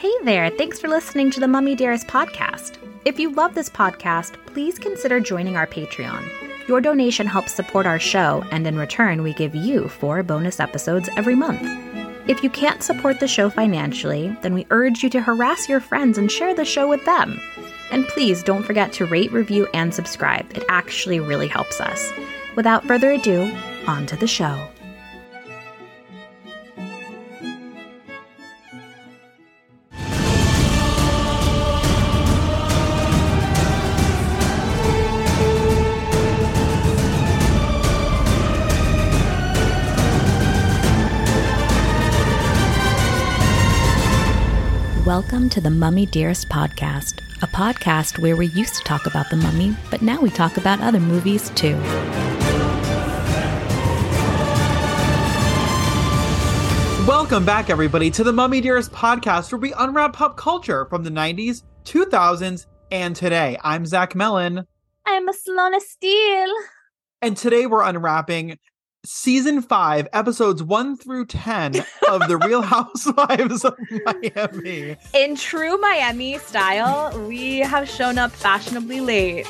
Hey there, thanks for listening to the Mummy Dearest podcast. If you love this podcast, please consider joining our Patreon. Your donation helps support our show, and in return, we give you four bonus episodes every month. If you can't support the show financially, then we urge you to harass your friends and share the show with them. And please don't forget to rate, review, and subscribe. It actually really helps us. Without further ado, on to the show. To the Mummy Dearest podcast, a podcast where we used to talk about the mummy, but now we talk about other movies too. Welcome back, everybody, to the Mummy Dearest podcast, where we unwrap pop culture from the 90s, 2000s, and today. I'm Zach Mellon, I'm a Salona Steele. and today we're unwrapping season five, episodes one through 10 of The Real Housewives of Miami. In true Miami style, we have shown up fashionably late.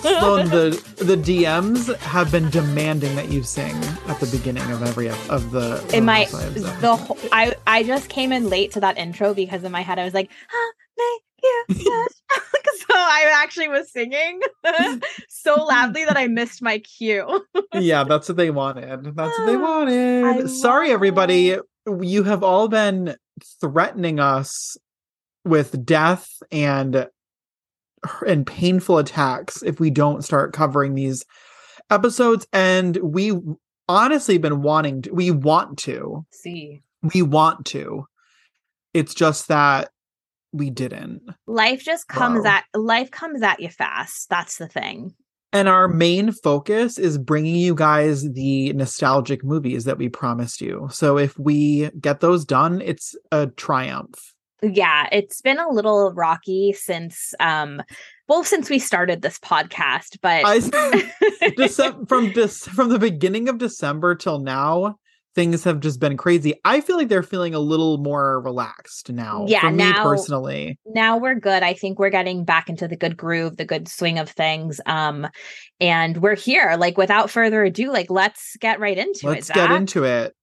Sloan, the the DMs have been demanding that you sing at the beginning of every of the. in my the whole, I I just came in late to that intro because in my head I was like, "I'll touch." so I actually was singing so loudly that I missed my cue. yeah, that's what they wanted. That's what they ah, wanted. I Sorry, everybody. it. You have all been threatening us with death and and painful attacks if we don't start covering these episodes. And we honestly been wanting to. We want to. See, We want to. It's just that we didn't. life just comes Wow. at life comes at you fast. That's the thing. And our main focus is bringing you guys the nostalgic movies that we promised you. So if we get those done, it's a triumph. yeah it's been a little rocky since um well since we started this podcast but I Decem- from this from the beginning of December till now, things have just been crazy. I feel like they're feeling a little more relaxed now. Yeah, for me now- personally. now we're good i think we're getting back into the good groove the good swing of things um and we're here like without further ado like let's get right into it. Let's get into it.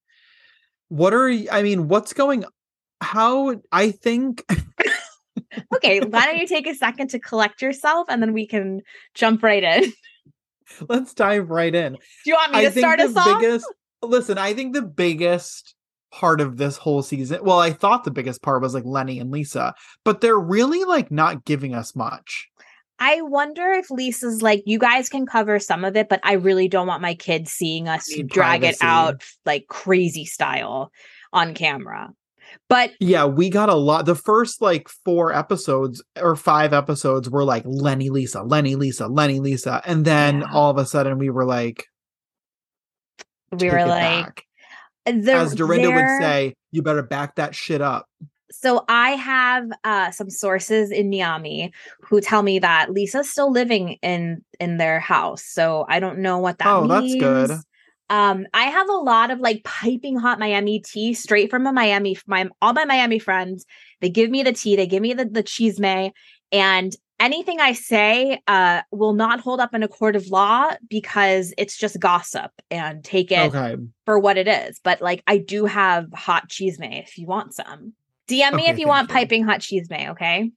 What are I mean, what's going how I think okay why don't you take a second to collect yourself and then we can jump right in let's dive right in. Do you want me I to start the us off biggest listen, I think the biggest part of this whole season, well, I thought the biggest part was like Lenny and Lisa, but they're really like not giving us much. i wonder if lisa's like you guys can cover some of it but i really don't want my kids seeing us drag it out like crazy style on camera but Yeah, we got a lot. The first like four episodes or five episodes were like Lenny Lisa, Lenny Lisa, Lenny Lisa. And then Yeah. all of a sudden we were like, we were like the, as Dorinda would say, you better back that shit up. So I have uh, some sources in Miami who tell me that Lisa's still living in in their house. So I don't know what that Oh, that's good. Um, I have a lot of like piping hot Miami tea straight from a Miami. My all my Miami friends, they give me the tea, they give me the the chisme, and anything I say uh will not hold up in a court of law because it's just gossip and take it Okay. for what it is. But like I do have hot chisme if you want some. DM me Okay, if you want you. piping hot chisme, okay?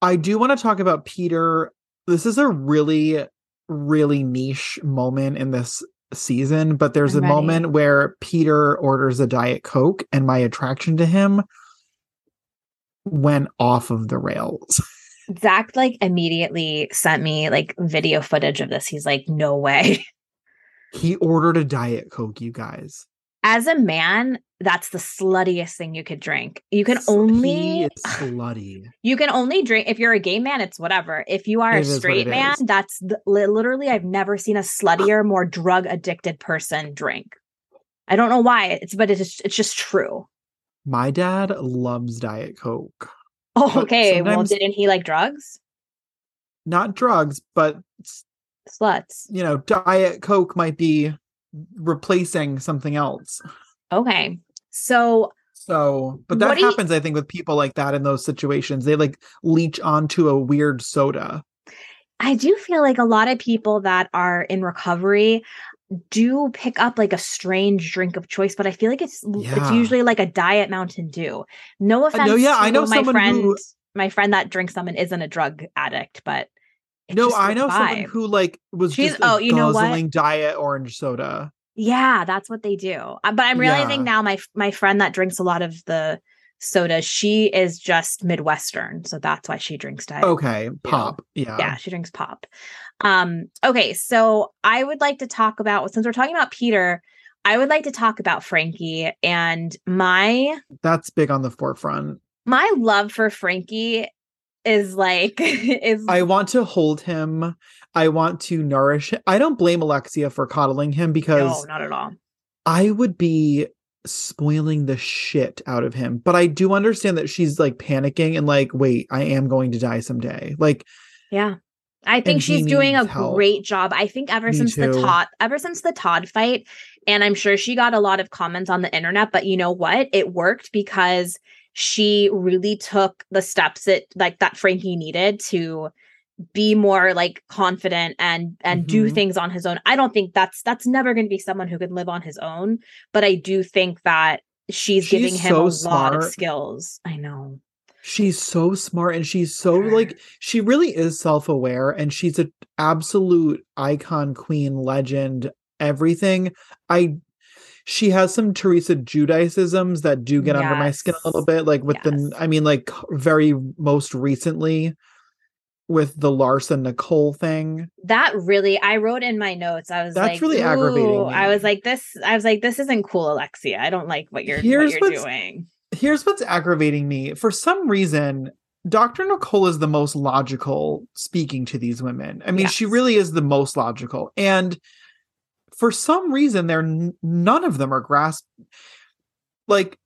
I do want to talk about Peter. This is a really, really niche moment in this season, but there's I'm a ready. moment where Peter orders a Diet Coke, and my attraction to him went off of the rails. Zach like immediately sent me like video footage of this. He's like, no way. he ordered a Diet Coke, you guys. As a man, that's the sluttiest thing you could drink. You can S- He only slutty. you can only drink if you're a gay man, it's whatever. If you are It a straight man, is. that's the, literally I've never seen a sluttier, more drug addicted person drink. I don't know why it's but it's it's just true. My dad loves Diet Coke. Oh, okay. Well, didn't he like drugs? Not drugs, but Sluts. you know, Diet Coke might be replacing something else. Okay. So So, but that do you- happens, I think, with people like that in those situations. They like leech onto a weird soda. I do feel like a lot of people that are in recovery do pick up like a strange drink of choice, but I feel like it's it's usually like a diet Mountain Dew. No offense. no, yeah, to I know my someone friend. who- My friend that drinks them and isn't a drug addict, but no, I know someone who like was She's- just oh, you know what? diet orange soda. Yeah, that's what they do. Uh, But I'm realizing Yeah. now my my friend that drinks a lot of the soda, she is just Midwestern, so that's why she drinks diet. Okay, pop. Yeah. yeah she drinks pop um okay so i would like to talk about since we're talking about peter i would like to talk about frankie and my That's big on the forefront. my love for frankie is like is I want to hold him. I want to nourish him. I don't blame Alexia for coddling him because no because not at all I would be spoiling the shit out of him. But I do understand that she's like panicking and like, wait, I am going to die someday. Like, yeah i think And she's doing a help. great job i think ever Me since the todd ever since the todd fight and i'm sure she got a lot of comments on the internet but you know what? It worked because she really took the steps that like that frankie needed to be more like confident and and do Mhm. things on his own. I don't think that's that's never going to be someone who can live on his own but i do think that she's, She's giving him so a lot of skills. I know she's so smart and she's so like she really is self-aware and she's an absolute icon queen legend everything. I she has some teresa Giudice-isms that do get under my skin a little bit like with the i mean like very most recently with the larsa nicole thing. That really i wrote in my notes i was That's like really aggravating "Ooh," i was like this i was like this isn't cool alexia. I don't like what you're Here's what you're doing here's what's aggravating me. For some reason dr nicole is the most logical speaking to these women. I mean she really is the most logical. And for some reason they're none of them are grasp like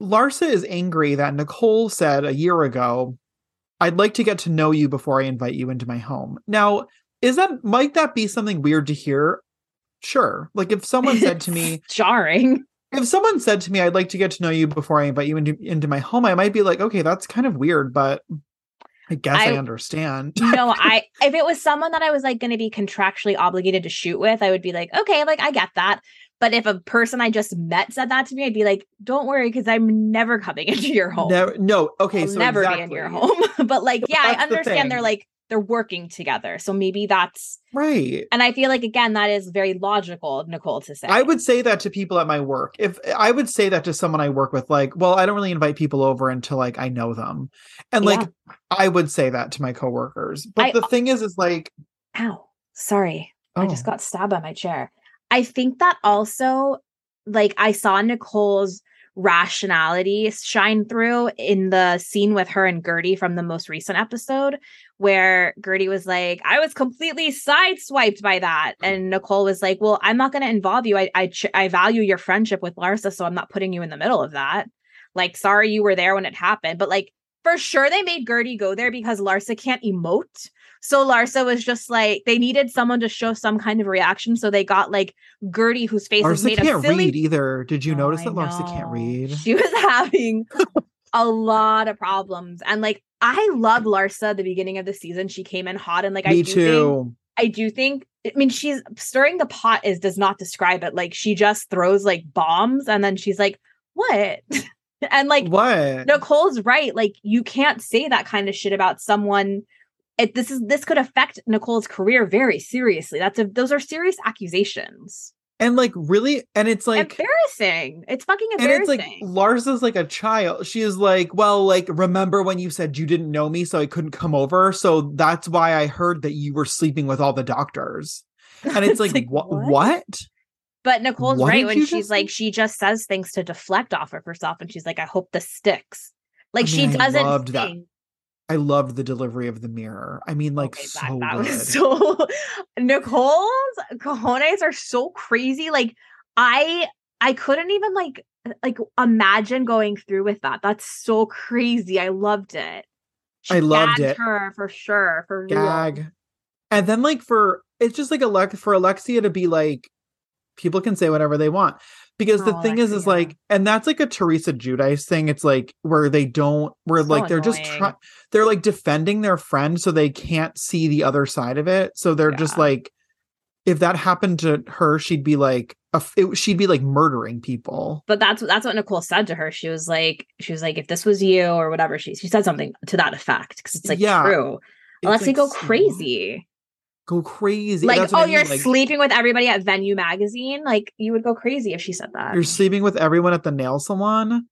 larsa is angry that nicole said a year ago i'd like to get to know you before i invite you into my home. Now is that might that be something weird to hear? Sure. Like if someone said to me jarring if someone said to me i'd like to get to know you before i invite you into, into my home i might be like okay that's kind of weird but i guess i, I- understand. No i if it was someone that i was like going to be contractually obligated to shoot with i would be like okay like i get that. But if a person i just met said that to me i'd be like don't worry because i'm never coming into your home. No, no okay I'll so never exactly. be in your home. But like yeah i that's the understand they're like they're working together. So maybe that's right. And i feel like again that is very logical nicole to say. I would say that to people at my work. If i would say that to someone i work with like well i don't really invite people over until like i know them. And like Yeah. i would say that to my coworkers. But I- the thing is is like ow sorry. I oh, just got stabbed by my chair. I think that also, like, I saw Nicole's rationality shine through in the scene with her and Guerdy from the most recent episode, where Guerdy was like, I was completely sideswiped by that. Mm. And Nicole was like, Well, I'm not going to involve you. I, I, ch- I value your friendship with Larsa, so I'm not putting you in the middle of that. Like, sorry you were there when it happened, but like, for sure they made Guerdy go there because Larsa can't emote. So Larsa was just like they needed someone to show some kind of reaction. So they got like Guerdy, whose face is made can't of silly. read either did you Oh, notice that larsa can't read She was having a lot of problems, and like I love Larsa the beginning of the season. She came in hot, and like I do too think I do think. I mean, she's stirring the pot is does not describe it. Like she just throws like bombs, and then she's like, "What?" and like what Nicole's right. Like you can't say that kind of shit about someone. It, this is this could affect Nicole's career very seriously. That's a those are serious accusations. and like really and it's like embarrassing. It's fucking embarrassing. and it's like Lars is like a child. She is like, well, like remember when you said you didn't know me, so I couldn't come over. So that's why I heard that you were sleeping with all the doctors. And it's like, what? What? But Nicole's What right when she's like she just says things to deflect off of herself, and she's like, "I hope this sticks." Like I she mean, I doesn't think- I loved the delivery of the mirror. I mean, like Okay, so that, that so Nicole's cojones are so crazy. Like I I couldn't even like uh, like imagine going through with that. That's so crazy. I loved it. I loved it. Her for sure. For real. Gag. And then like for it's just like Alex for Alexia to be like, people can say whatever they want. Because the Oh, thing is is Alexia. like and that's like a teresa Giudice thing it's like where they don't where So like they're just annoying. trying they're like defending their friend so they can't see the other side of it so they're just like if that happened to her she'd be like a, it, she'd be like murdering people But that's that's what Nicole said to her. She was like, she was like, if this was you or whatever, she she said something to that effect because it's like Yeah. true. It's, Alexia, like, go crazy. Go crazy Like, oh, I mean, you're like, sleeping with everybody at Venue magazine. Like, you would go crazy if she said that. you're sleeping with everyone at the nail salon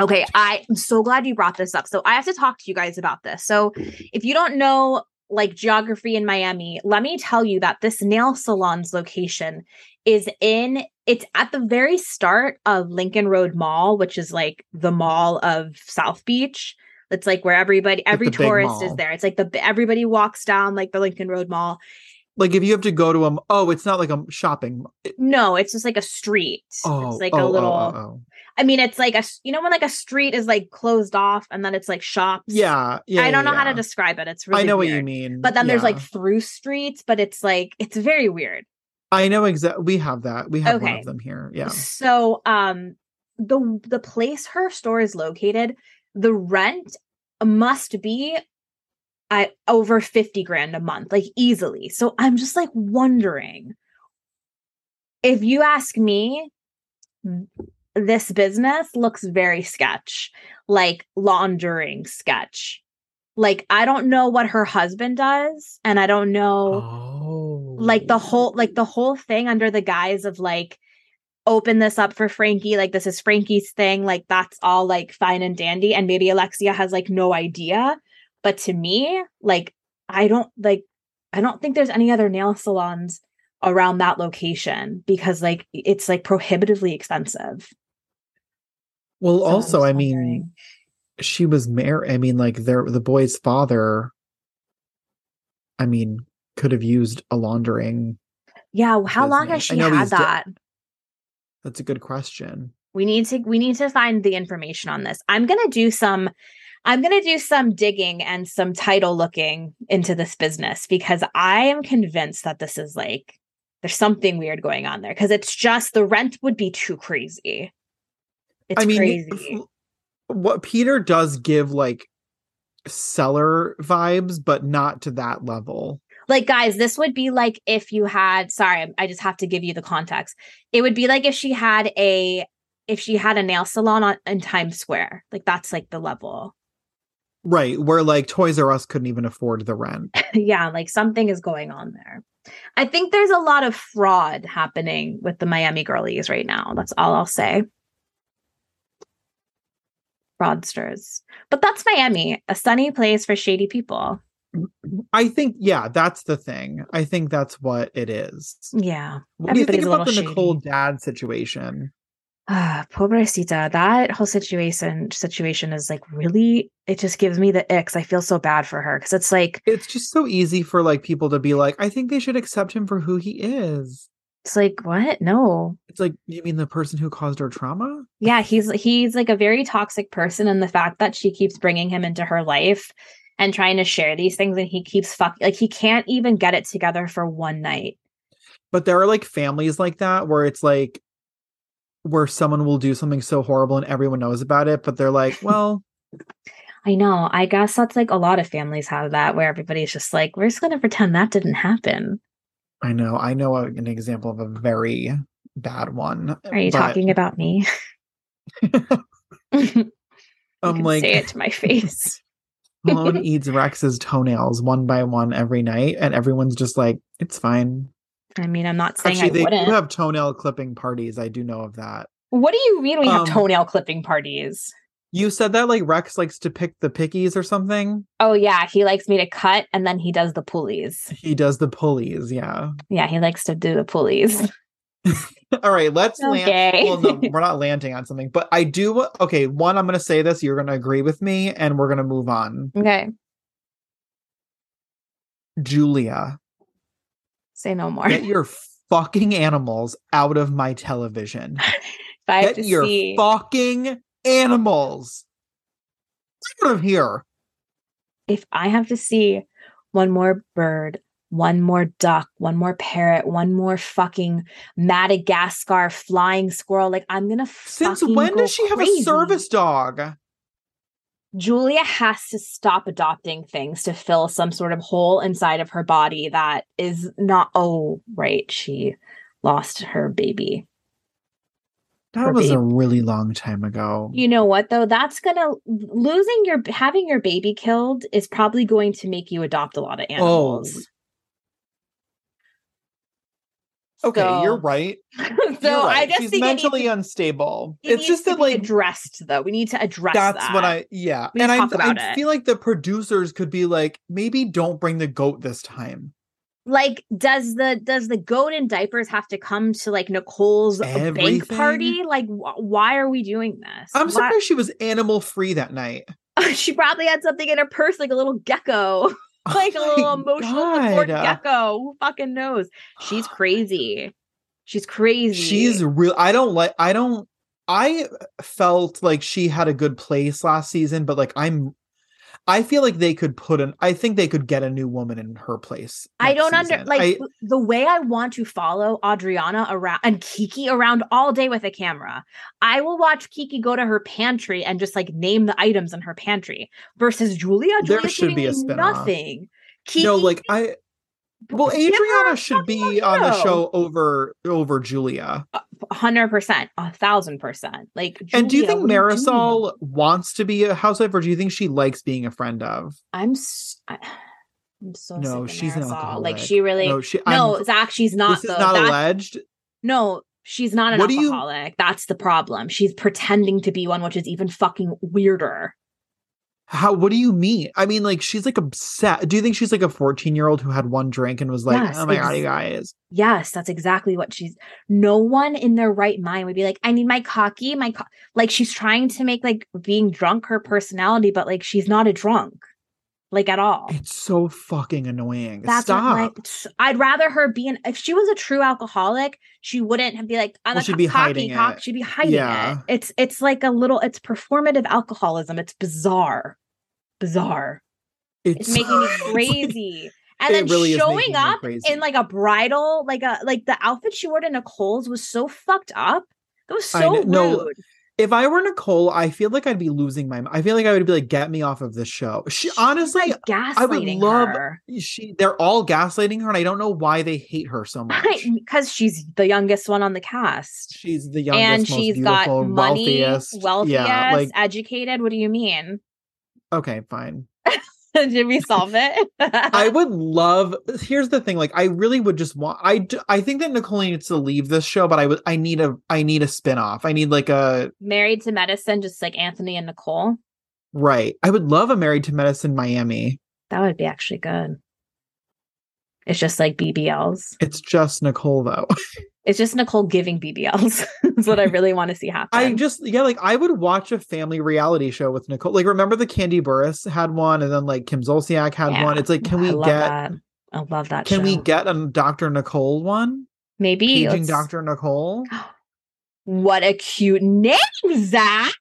Okay, I'm so glad you brought this up. So I have to talk to you guys about this. So mm. if you don't know like geography in Miami, let me tell you that this nail salon's location is in it's at the very start of Lincoln Road Mall, which is like the mall of South Beach. It's like where everybody every tourist is there. It's like the everybody walks down like the Lincoln Road Mall. like if you have to go to them oh it's not like a shopping No, it's just like a street. oh it's like oh, a oh, little oh, oh. I mean, it's like a you know when like a street is like closed off and then it's like shops. yeah yeah I don't yeah, know how to describe it. It's really i know what you mean But then there's like through streets, but it's like it's very weird. i know exactly we have that we have one of them here yeah So um the the place her store is located, the rent must be at over 50 grand a month, like easily. So I'm just like wondering if you ask me, this business looks very sketch, like laundering sketch. Like I don't know what her husband does, and I don't know oh like the oh. whole like the whole thing under the guise of like open this up for Frankie like this is Frankie's thing like that's all like fine and dandy and maybe Alexia has like no idea. But to me like I don't like I don't think there's any other nail salons around that location because like it's like prohibitively expensive. Well So also i mean she was married i mean like their the boy's father i mean could have used a laundering yeah how long has she had that that's a good question. We need to we need to find the information on this. I'm going to do some i'm going to do some digging and some title looking into this business because i am convinced that this is like there's something weird going on there because it's just the rent would be too crazy. It's i mean crazy. what peter does give like seller vibes but not to that level like guys this would be like if you had sorry i just have to give you the context it would be like if she had a if she had a nail salon on in times square like that's like the level right where like toys r us couldn't even afford the rent yeah, like something is going on there. I think there's a lot of fraud happening with the Miami girlies right now. That's all I'll say. Fraudsters. But that's Miami, a sunny place for shady people. I think yeah that's the thing i think that's what it is Yeah. what do you think about the little nicole dad situation Ah, pobrecita. That whole situation situation is like really it just gives me the icks. I feel so bad for her because it's like it's just so easy for like people to be like i think they should accept him for who he is it's like what? No. it's like you mean the person who caused her trauma yeah he's he's like a very toxic person and the fact that she keeps bringing him into her life and trying to share these things and he keeps fuck like he can't even get it together for one night. But there are like families like that where it's like where someone will do something so horrible and everyone knows about it but they're like well i know i guess that's like a lot of families have that where everybody's just like we're just gonna pretend that didn't happen. I know i know an example of a very bad one are you but talking about me? I'm like say it to my face Malone eats rex's toenails one by one every night and everyone's just like it's fine. I mean i'm not saying actually i they wouldn't. do have toenail clipping parties. I do know of that. What do you mean we have Um, toenail clipping parties? You said that like rex likes to pick the pickies or something? Oh yeah he likes me to cut and then he does the pulleys. He does the pulleys yeah. Yeah he likes to do the pulleys all right let's land. Well no we're not landing on something but i do okay one i'm gonna say this you're gonna agree with me and we're gonna move on. Okay. Julia. Say no more. Get your fucking animals out of my television. If I have get to your see, fucking animals out of here. If I have to see one more bird one more duck, one more parrot, one more fucking Madagascar flying squirrel. Like I'm gonna. Since when does she crazy. have a service dog? Julia has to stop adopting things to fill some sort of hole inside of her body that is not. Oh, right. She lost her baby. That Her was a really long time ago. You know what though? That's gonna losing your having your baby killed is probably going to make you adopt a lot of oh, animals. Okay, So- you're right. so You're right. I just She's mentally needs, unstable. it It's just to that like addressed though. We need to address that's that. what I yeah. And I, I feel like the producers could be like, maybe don't bring the goat this time. like. Does the does the goat in diapers have to come to like Nicole's bank party? Like, wh- why are we doing this? I'm Why- surprised she was animal free that night. she probably had something in her purse, like a little gecko, like a Oh little my emotional support gecko. Who fucking knows? She's crazy. She's crazy. She's real. I don't like. I don't. I felt like she had a good place last season, but like I'm. I feel like they could put an. I think they could get a new woman in her place. I don't under like I- the way I want to follow Adriana around and Kiki around all day with a camera. I will watch Kiki go to her pantry and just like name the items in her pantry versus Julia. There should be a spin-off. nothing. Kiki, no, like I. Well, Adriana should be on the show. over over Julia. Uh, hundred percent, a thousand percent. Like, and do you think what are doing? Marysol wants to be a housewife, or do you think she likes being a friend of? I'm. s- I, am so No, she's an Marysol. Like she really. No, No, she. I'm- Zach, she's not. this is not That's- alleged. No, she's not an What do you- alcoholic. That's the problem. She's pretending to be one, which is even fucking weirder. How? What do you mean? I mean, like she's like upset. Do you think she's like a fourteen-year-old who had one drink and was like, Yes, "Oh my god, you guys." Yes, that's exactly what she's. No one in their right mind would be like, "I need my cocky, my co-. like." She's trying to make like being drunk her personality, but like she's not a drunk, like at all. It's so fucking annoying. That's what, Stop. like. s- I'd rather her be an. If she was a true alcoholic, she wouldn't be like. I'm Well, she'd co- be cocky hiding cock. it. She'd be hiding Yeah. it. It's it's like a little. It's performative alcoholism. It's bizarre, bizarre. It's making me crazy. And then really showing up in like a bridal, like a like the outfit she wore to Nicole's was so fucked up. That was so kn- no, rude. if I were Nicole, I feel like I'd be losing my. I feel like I would be like, "Get me off of this show." She She's, honestly, like gaslighting love- her. she they're all gaslighting her, and I don't know why they hate her so much. because she's the youngest one on the cast. She's the youngest, and most she's got money, wealthiest. wealthiest, Yeah, like educated. What do you mean? Okay, fine. Did we solve it? I would love. Here's the thing. Like, I really would just want. I I think that Nicole needs to leave this show, but I would. I need a. I need a spinoff. I need like a. married to medicine, just like Anthony and Nicole. Right. I would love a Married to Medicine Miami. That would be actually good. It's just like BBLs. It's just Nicole though. It's just Nicole giving BBLs. That's what I really want to see happen. I just yeah, like I would watch a family reality show with Nicole. Like remember the Kandi Burruss had one, and then like Kim Zolciak had Yeah. one. It's like, can I we love get? that. I love that. Can we get a Dr. Nicole one? maybe Paging Dr. Nicole. What a cute name, Zach.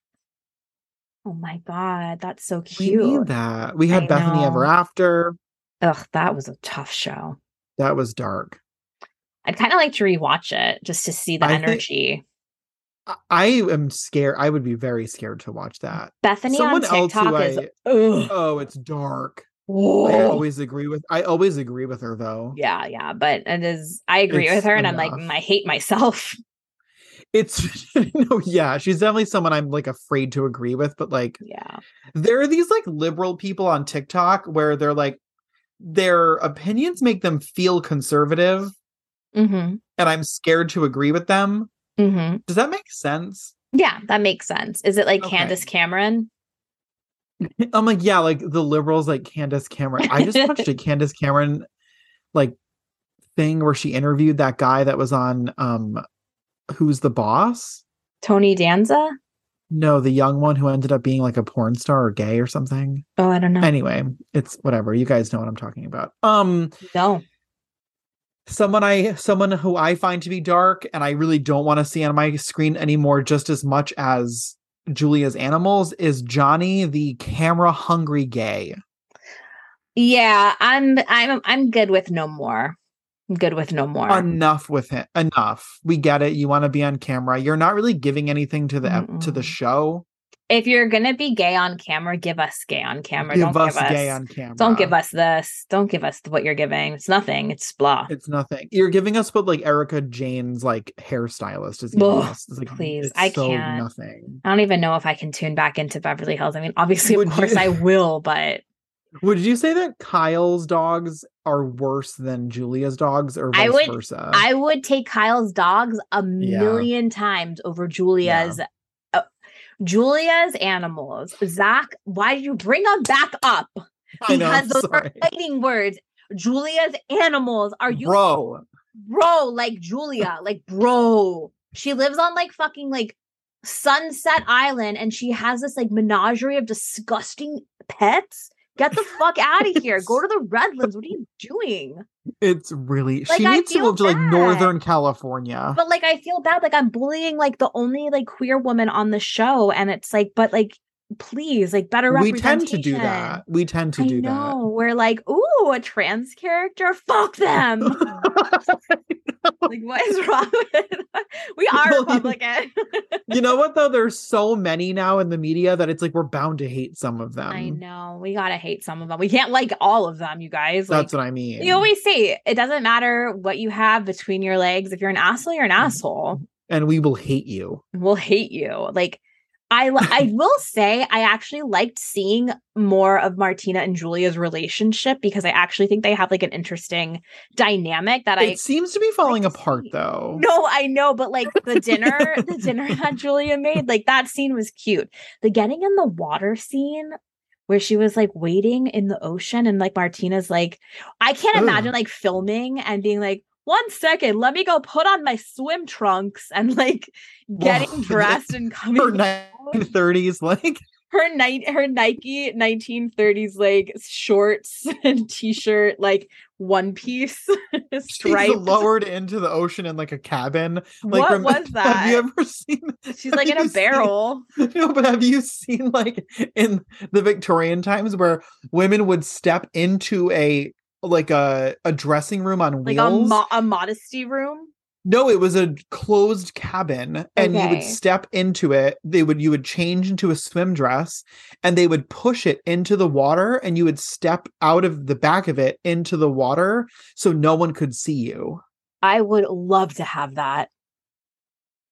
Oh my god, that's so We cute. need that. We had I Bethany Ever. After. Ugh, that was a tough show. That was dark. I'd kind of like to rewatch it just to see the I energy. I- I am scared. I would be very scared to watch that. Bethany Someone on else TikTok is I- ugh. Oh, it's dark. I always agree with. I always agree with her though. Yeah, yeah, but it is. I agree with her, and I'm like, enough. I hate myself. It's no, yeah. She's definitely someone I'm like afraid to agree with. But like, Yeah, there are these like liberal people on TikTok where they're like, their opinions make them feel conservative, mm-hmm. and I'm scared to agree with them. Mm-hmm. Does that make sense? yeah, that makes sense. Is it like Okay. Candace Cameron? I'm like, yeah, like the liberals, like Candace Cameron. I just watched a Candace Cameron like thing where she interviewed that guy that was on um Who's the Boss? Tony Danza? No, the young one who ended up being like a porn star or gay or something. Oh, I don't know. Anyway, it's whatever. You guys know what I'm talking about. Um no. Someone I someone who I find to be dark and I really don't want to see on my screen anymore just as much as Julia's animals is Johnny the camera hungry gay. Yeah, I'm I'm I'm good with no more. I'm good with no more. Enough with him. Enough. We get it. You want to be on camera. You're not really giving anything to the ep- to the show. If you're gonna be gay on camera, give us gay on camera. Give don't us give us gay on camera. don't give us this. Don't give us what you're giving. It's nothing. It's blah. It's nothing. You're giving us what like Erika Jayne's like hairstylist is giving Ugh, us. It's like, please. I so can't. Nothing. I don't even know if I can tune back into Beverly Hills. I mean, obviously, Would of course, you- I will, but Would you say that Kyle's dogs are worse than Julia's dogs, or I vice would- versa? I would take Kyle's dogs a Yeah. million times over Julia's. uh, Julia's animals. Zach, why did you bring them back up? I know. Because those sorry. are fighting words. Julia's animals. Are you bro? bro, like Julia, like bro. She lives on like fucking like Sunset Island and she has this like menagerie of disgusting pets. Get the fuck out of here. Go to the Redlands. What are you doing? It's really Like, she I needs to move to like. Northern California. But like I feel bad. Like I'm bullying like the only like queer woman on the show. And it's like, but like please, like better we tend to do that. We tend to I do know. We're like, ooh, a trans character. Fuck them. like, what is wrong with we are Well, Republican. you know what though? There's so many now in the media that it's like we're bound to hate some of them. I know. We gotta hate some of them. We can't like all of them, you guys. Like That's what I mean. you always say it doesn't matter what you have between your legs. If you're an asshole, you're an Mm-hmm. asshole. and we will hate you. We'll hate you. Like I I will say I actually liked seeing more of Martina and Julia's relationship because I actually think they have like an interesting dynamic that I it seems to be falling to apart see. though. No, I know, but like the dinner, the dinner that Julia made, like that scene was cute. The getting in the water scene where she was like waiting in the ocean and like Martina's like, I can't Ugh. imagine like filming and being like, one second, let me go put on my swim trunks and like getting dressed and coming. Her out. 1930s, like her night her Nike 1930s like shorts and t-shirt like one piece she's lowered into the ocean in like a cabin. Like, what was that? Have you ever seen? She's like in a you seen- barrel. No, but have you seen like in the Victorian times where women would step into a like a a dressing room on like a, wheels? mo- a modesty room. No, it was a closed cabin, and you would step into it. They would you would change into a swim dress, and they would push it into the water, and you would step out of the back of it into the water, so no one could see you. I would love to have that.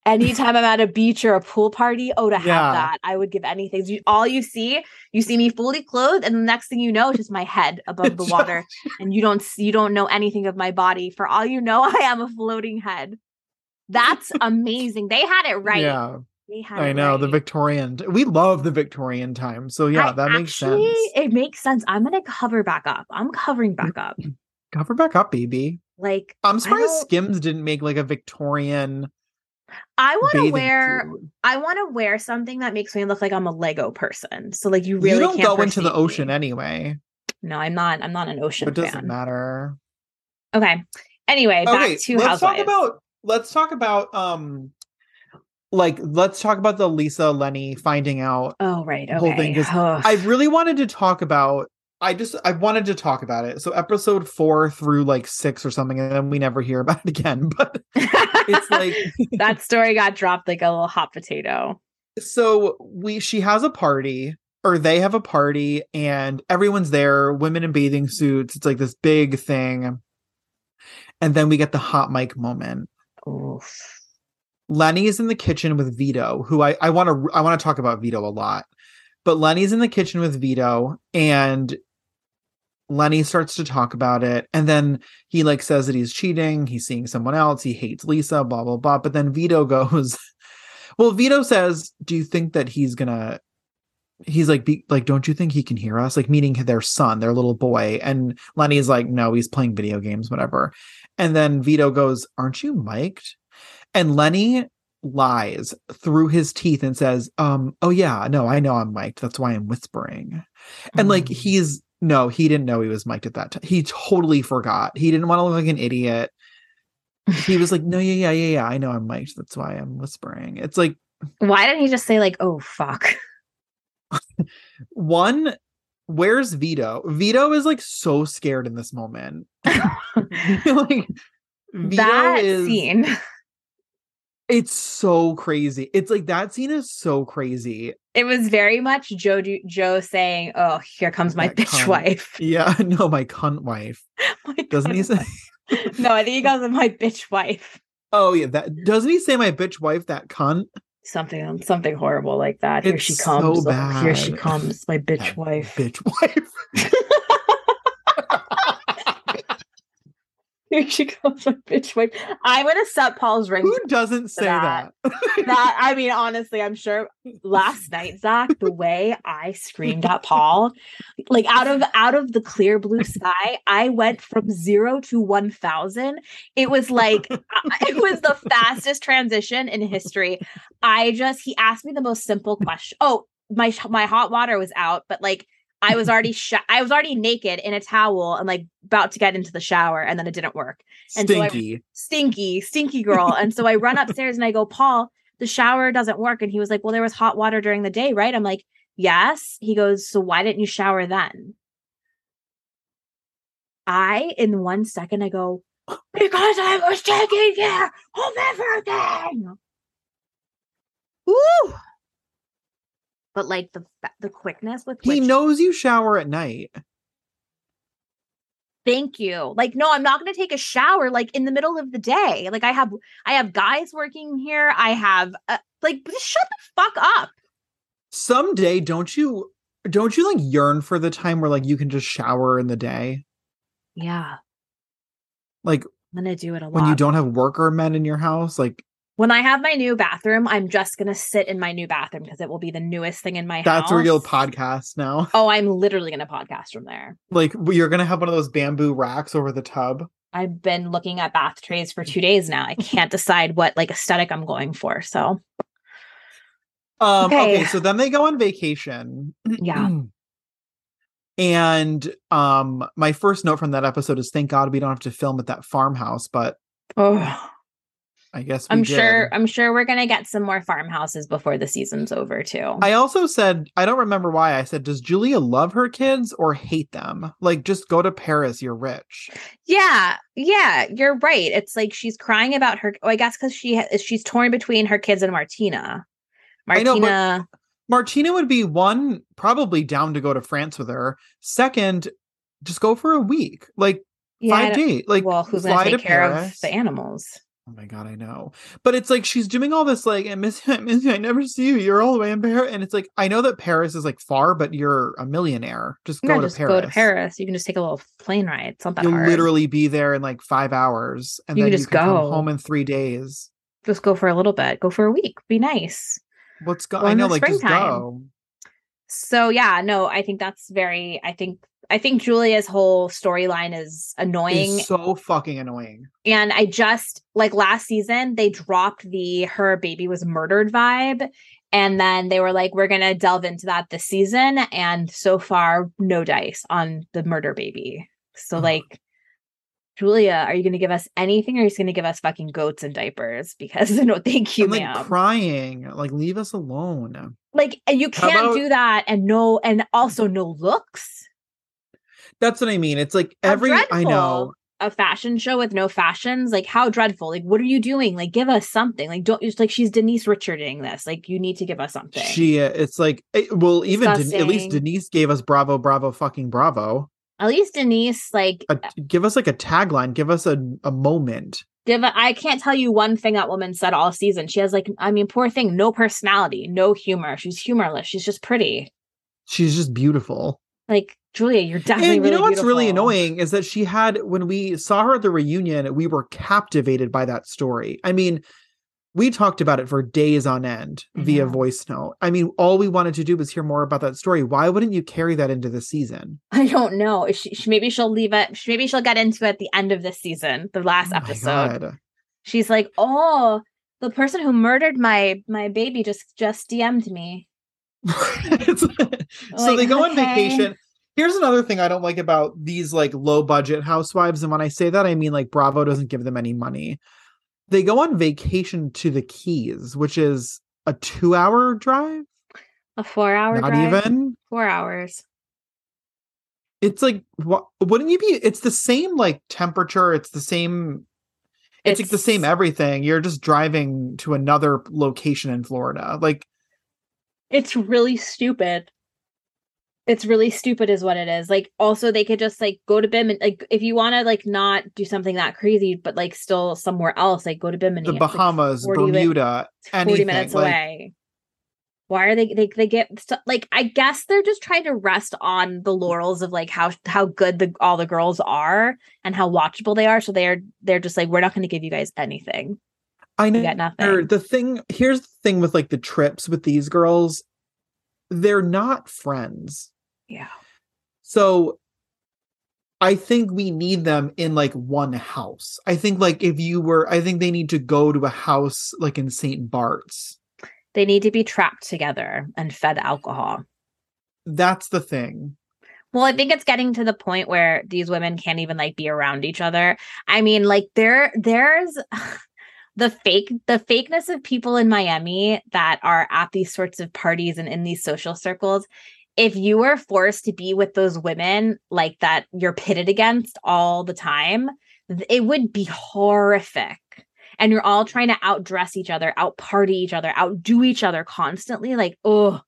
Anytime I'm at a beach or a pool party, oh, to have Yeah. that, I would give anything. You, all you see, you see me fully clothed, and the next thing you know, it's just my head above the water, and you don't you don't know anything of my body. For all you know, I am a floating head. That's amazing. They had it right. Yeah, I know the. Victorian. We love the Victorian time, so yeah, I that makes sense. It makes sense. I'm gonna cover back up. I'm covering mm, back up. Cover back up, baby. Like I'm surprised Skims didn't make like a Victorian I want to wear. suit. I want to wear something that makes me look like I'm a Lego person. So like you really you don't go into the ocean me. anyway. No, I'm not. I'm not an ocean It doesn't fan. matter. Okay. Anyway, back to let's Housewives. talk about let's talk about um like let's talk about the Lisa Lenny finding out. oh right. Okay. whole thing, 'cause Ugh. I really wanted to talk about I just I wanted to talk about it. So episode 4 through like 6 or something and then we never hear about it again, but it's like that story got dropped like a little hot potato. so we she has a party or they have a party and everyone's there women in bathing suits it's like this big thing and then we get the hot mic moment Oof. is in the kitchen with vito who i i want to i want to talk about vito a lot but lenny's in the kitchen with vito and lenny starts to talk about it and then he like says that he's cheating he's seeing someone else he hates lisa blah blah blah but then vito goes well vito says do you think that he's gonna he's like be, like don't you think he can hear us? Like meaning their son their little boy and lenny's like no he's playing video games whatever. And then vito goes aren't you mic'd? And lenny lies through his teeth and says um oh yeah no i know i'm mic'd that's why i'm whispering. And like Mm. he's no he didn't know he was mic'd at that time he totally forgot he didn't want to look like an idiot he was like no yeah yeah yeah yeah i know i'm mic'd that's why i'm whispering it's like Why didn't he just say like, "Oh fuck"? one where's Vito? Vito is like so scared in this moment. like Vito that is scene. It's so crazy. It's like that scene is so crazy. It was very much Joe Joe saying, "Oh, here comes my bitch cunt. wife." Yeah, no, my cunt wife. My Doesn't he say? no, I think he calls it my bitch wife. Oh yeah, that doesn't he say my bitch wife that cunt? Something um, something horrible like that. Here It's she so comes. Oh, here she comes, my bitch That wife. Bitch wife. Here she comes, my bitch wife. I'm gonna set Paul's ring. Who doesn't say that? that. that I mean, honestly, I'm sure last night, Zach, the way I screamed at Paul, like out of out of the clear blue sky, I went from zero to one thousand. It was like it was the fastest transition in history. I just he asked me the most simple question. Oh, my my hot water was out, but like I was already sh- I was already naked in a towel and like about to get into the shower, and then it didn't work And so I- Stinky. stinky, stinky girl. And so I run upstairs and I go, Paul, the shower doesn't work. And he was like, Well, there was hot water during the day, right? I'm like, Yes. He goes, So why didn't you shower then? I, in one second, I go, Because I was taking care of everything. Ooh. But like the the quickness with he which knows you shower at night. thank you. Like no i'm not going to take a shower like in the middle of the day. Like i have i have guys working here i have uh, like just shut the fuck up. Someday, don't you don't you like yearn for the time where like you can just shower in the day? yeah. Like i'm to do it a lot when you don't have worker men in your house, like when i have my new bathroom i'm just going to sit in my new bathroom because it will be the newest thing in my that's house That's where you'll podcast now. oh i'm literally going to podcast from there Like you're gonna have one of those bamboo racks over the tub. i've been looking at bath trays for two days now i can't decide what like aesthetic i'm going for so Um okay. Okay. so then they go on vacation. Yeah. and um my first note from that episode is thank God we don't have to film at that farmhouse, but oh I guess we i'm did. sure i'm sure we're going to get some more farmhouses before the season's over too I also said I don't remember why I said does Julia love her kids or hate them? Like just go to Paris, you're rich. Yeah, yeah, you're right. It's like she's crying about her. Oh, I guess because she ha- she's torn between her kids and Martina. I know, Martina, Martina would be one probably down to go to France with her. Second, just go for a week. Like yeah, five days. Like well, who's gonna take care of the animals? Oh my god, I know. But it's like she's doing all this like I miss you, I miss you, I never see you. You're all the way in Paris. And it's like I know that Paris is like far, but you're a millionaire. Just go to just Paris. go to Paris. You can just take a little plane ride. It's not that You'll hard. literally be there in like five hours, and You then can you just can go. come home in three days. just go for a little bit. Go for a week. Be nice. What's go? Go I know, like just go. So yeah, no, I think that's very. I think I think Julia's whole storyline is annoying. Is so fucking annoying. and I just like last season they dropped the her baby was murdered vibe and then they were like we're going to delve into that this season and so far no dice on the murder baby. So like Julia, are you going to give us anything or are you just going to give us fucking goats and diapers because no thank you I'm like ma'am. crying. Like leave us alone. like you can't about- do that and no and also no looks. That's what I mean. It's like How every I know. a fashion show with no fashions like how dreadful like what are you doing like give us something like don't just like she's denise richarding this like you need to give us something She, uh, it's like, eh, well, even Den- at least Denise gave us bravo, bravo, fucking bravo. at least denise like A, give us like a tagline. Give us a a moment. give a, i can't tell you one thing that woman said all season she has like i mean poor thing no personality no humor she's humorless she's just pretty She's just beautiful. like julia you're definitely and you really know what's really annoying is that she had when we saw her at the reunion, we were captivated by that story. I mean, we talked about it for days on end I via voice note. I mean, all we wanted to do was hear more about that story. Why wouldn't you carry that into the season? i don't know she, she- maybe she'll leave it maybe she'll get into it at the end of this season the last Oh episode she's like oh the person who murdered my my baby just just dm'd me so Like, they go on okay. vacation. Here's another thing I don't like about these like low budget housewives. And when I say that, I mean like Bravo doesn't give them any money. They go on vacation to the Keys, which is a two hour drive. a four hour Not drive even. four hours It's like what wouldn't you be it's the same like temperature, it's the same it's, like the same everything. You're just driving to another location in Florida. Like it's really stupid. It's really stupid is what it is. Like also they could just like go to bim and like if you want to like not do something that crazy but like still somewhere else like go to Bimini. the like, Bahamas, 40 mi- Bermuda, 40 anything. minutes like, away. Why are they they they get like I guess they're just trying to rest on the laurels of like how how good the all the girls are and how watchable they are so they're they're just like we're not going to give you guys anything. I You know get nothing. the thing here's the thing with like the trips with these girls they're not friends Yeah. so i think we need them in like one house i think like if you were i think they need to go to a house like in st bart's They need to be trapped together and fed alcohol. that's the thing Well, I think it's getting to the point where these women can't even like be around each other. I mean, like there there's the fake the fakeness of people in Miami that are at these sorts of parties and in these social circles. If you were forced to be with those women like that you're pitted against all the time, it would be horrific. And you're all trying to outdress each other, out party each other, outdo each other constantly. Like, oh,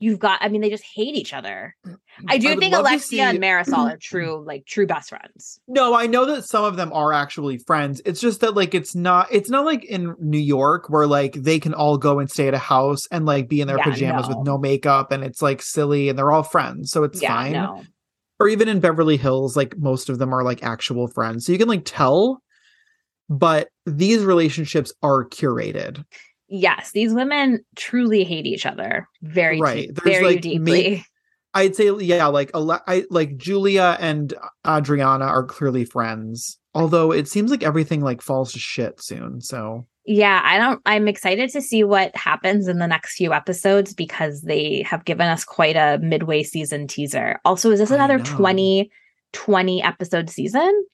you've got, I mean, they just hate each other. Mm, mm, I do would think Alexia and Marysol are true, like true best friends. no i know that some of them are actually friends it's just that like it's not it's not like in new york where like they can all go and stay at a house and like be in their Yeah, pajamas no. with no makeup and it's like silly and they're all friends so it's yeah, fine no. or even in Beverly Hills, like most of them are like actual friends. So you can like tell, but these relationships are curated. Yes, these women truly hate each other very, Right. deep, very like, deeply. I'd say, yeah, like I like Julia and Adriana are clearly friends. Although it seems like everything like falls to shit soon. So Yeah, I don't. I'm excited to see what happens in the next few episodes because they have given us quite a midway season teaser. Also, is this another know. 20, 20 episode season?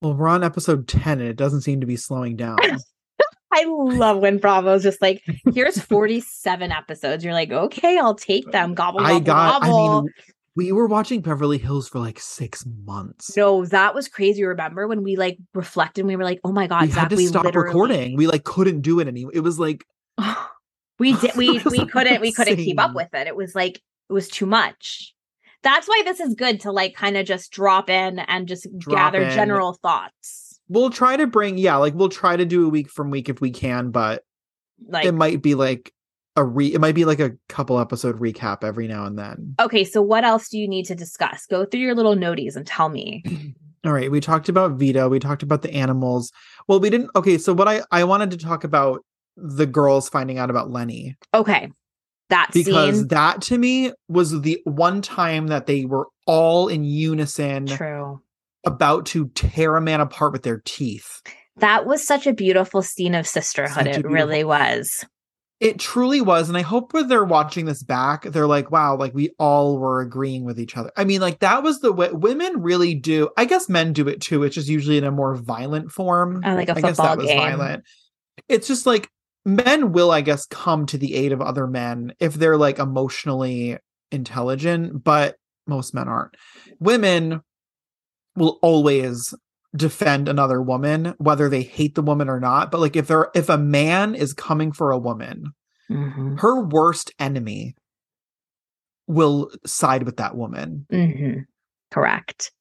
well, we're on episode 10 and it doesn't seem to be slowing down. I love when Bravo's just like, here's 47 episodes. You're like, okay, I'll take them. Gobble, gobble, I got I mean we were watching Beverly Hills for like six months. No, that was crazy. Remember when we like reflected and we were like, oh my God, we had to we stop literally- recording. We like couldn't do it anymore. It was like we did we we couldn't we couldn't keep up with it. It was like it was too much. That's why this is good to like kind of just drop in and just Drop gather in. general thoughts. We'll try to bring yeah like we'll try to do a week from week if we can but Like it might be like a re it might be like a couple episode recap every now and then okay, so what else do you need to discuss? Go through your little noties and tell me. all right we talked about vito we talked about the animals well we didn't okay so what i i wanted to talk about the girls finding out about lenny Okay. That because scene. that to me was the one time that they were all in unison True. About to tear a man apart with their teeth That was such a beautiful scene of sisterhood. It really was. It truly was. And I hope when they're watching this back, they're like, wow, like we all were agreeing with each other. I mean, like that was the way women really do. I guess men do it too. It's just usually in a more violent form. Oh, like a I guess that was violent. It's just like men will, I guess, come to the aid of other men if they're like emotionally intelligent, but most men aren't. Women will always defend another woman whether they hate the woman or not but like if they're if a man is coming for a woman Mhm. her worst enemy will side with that woman Mhm. Correct.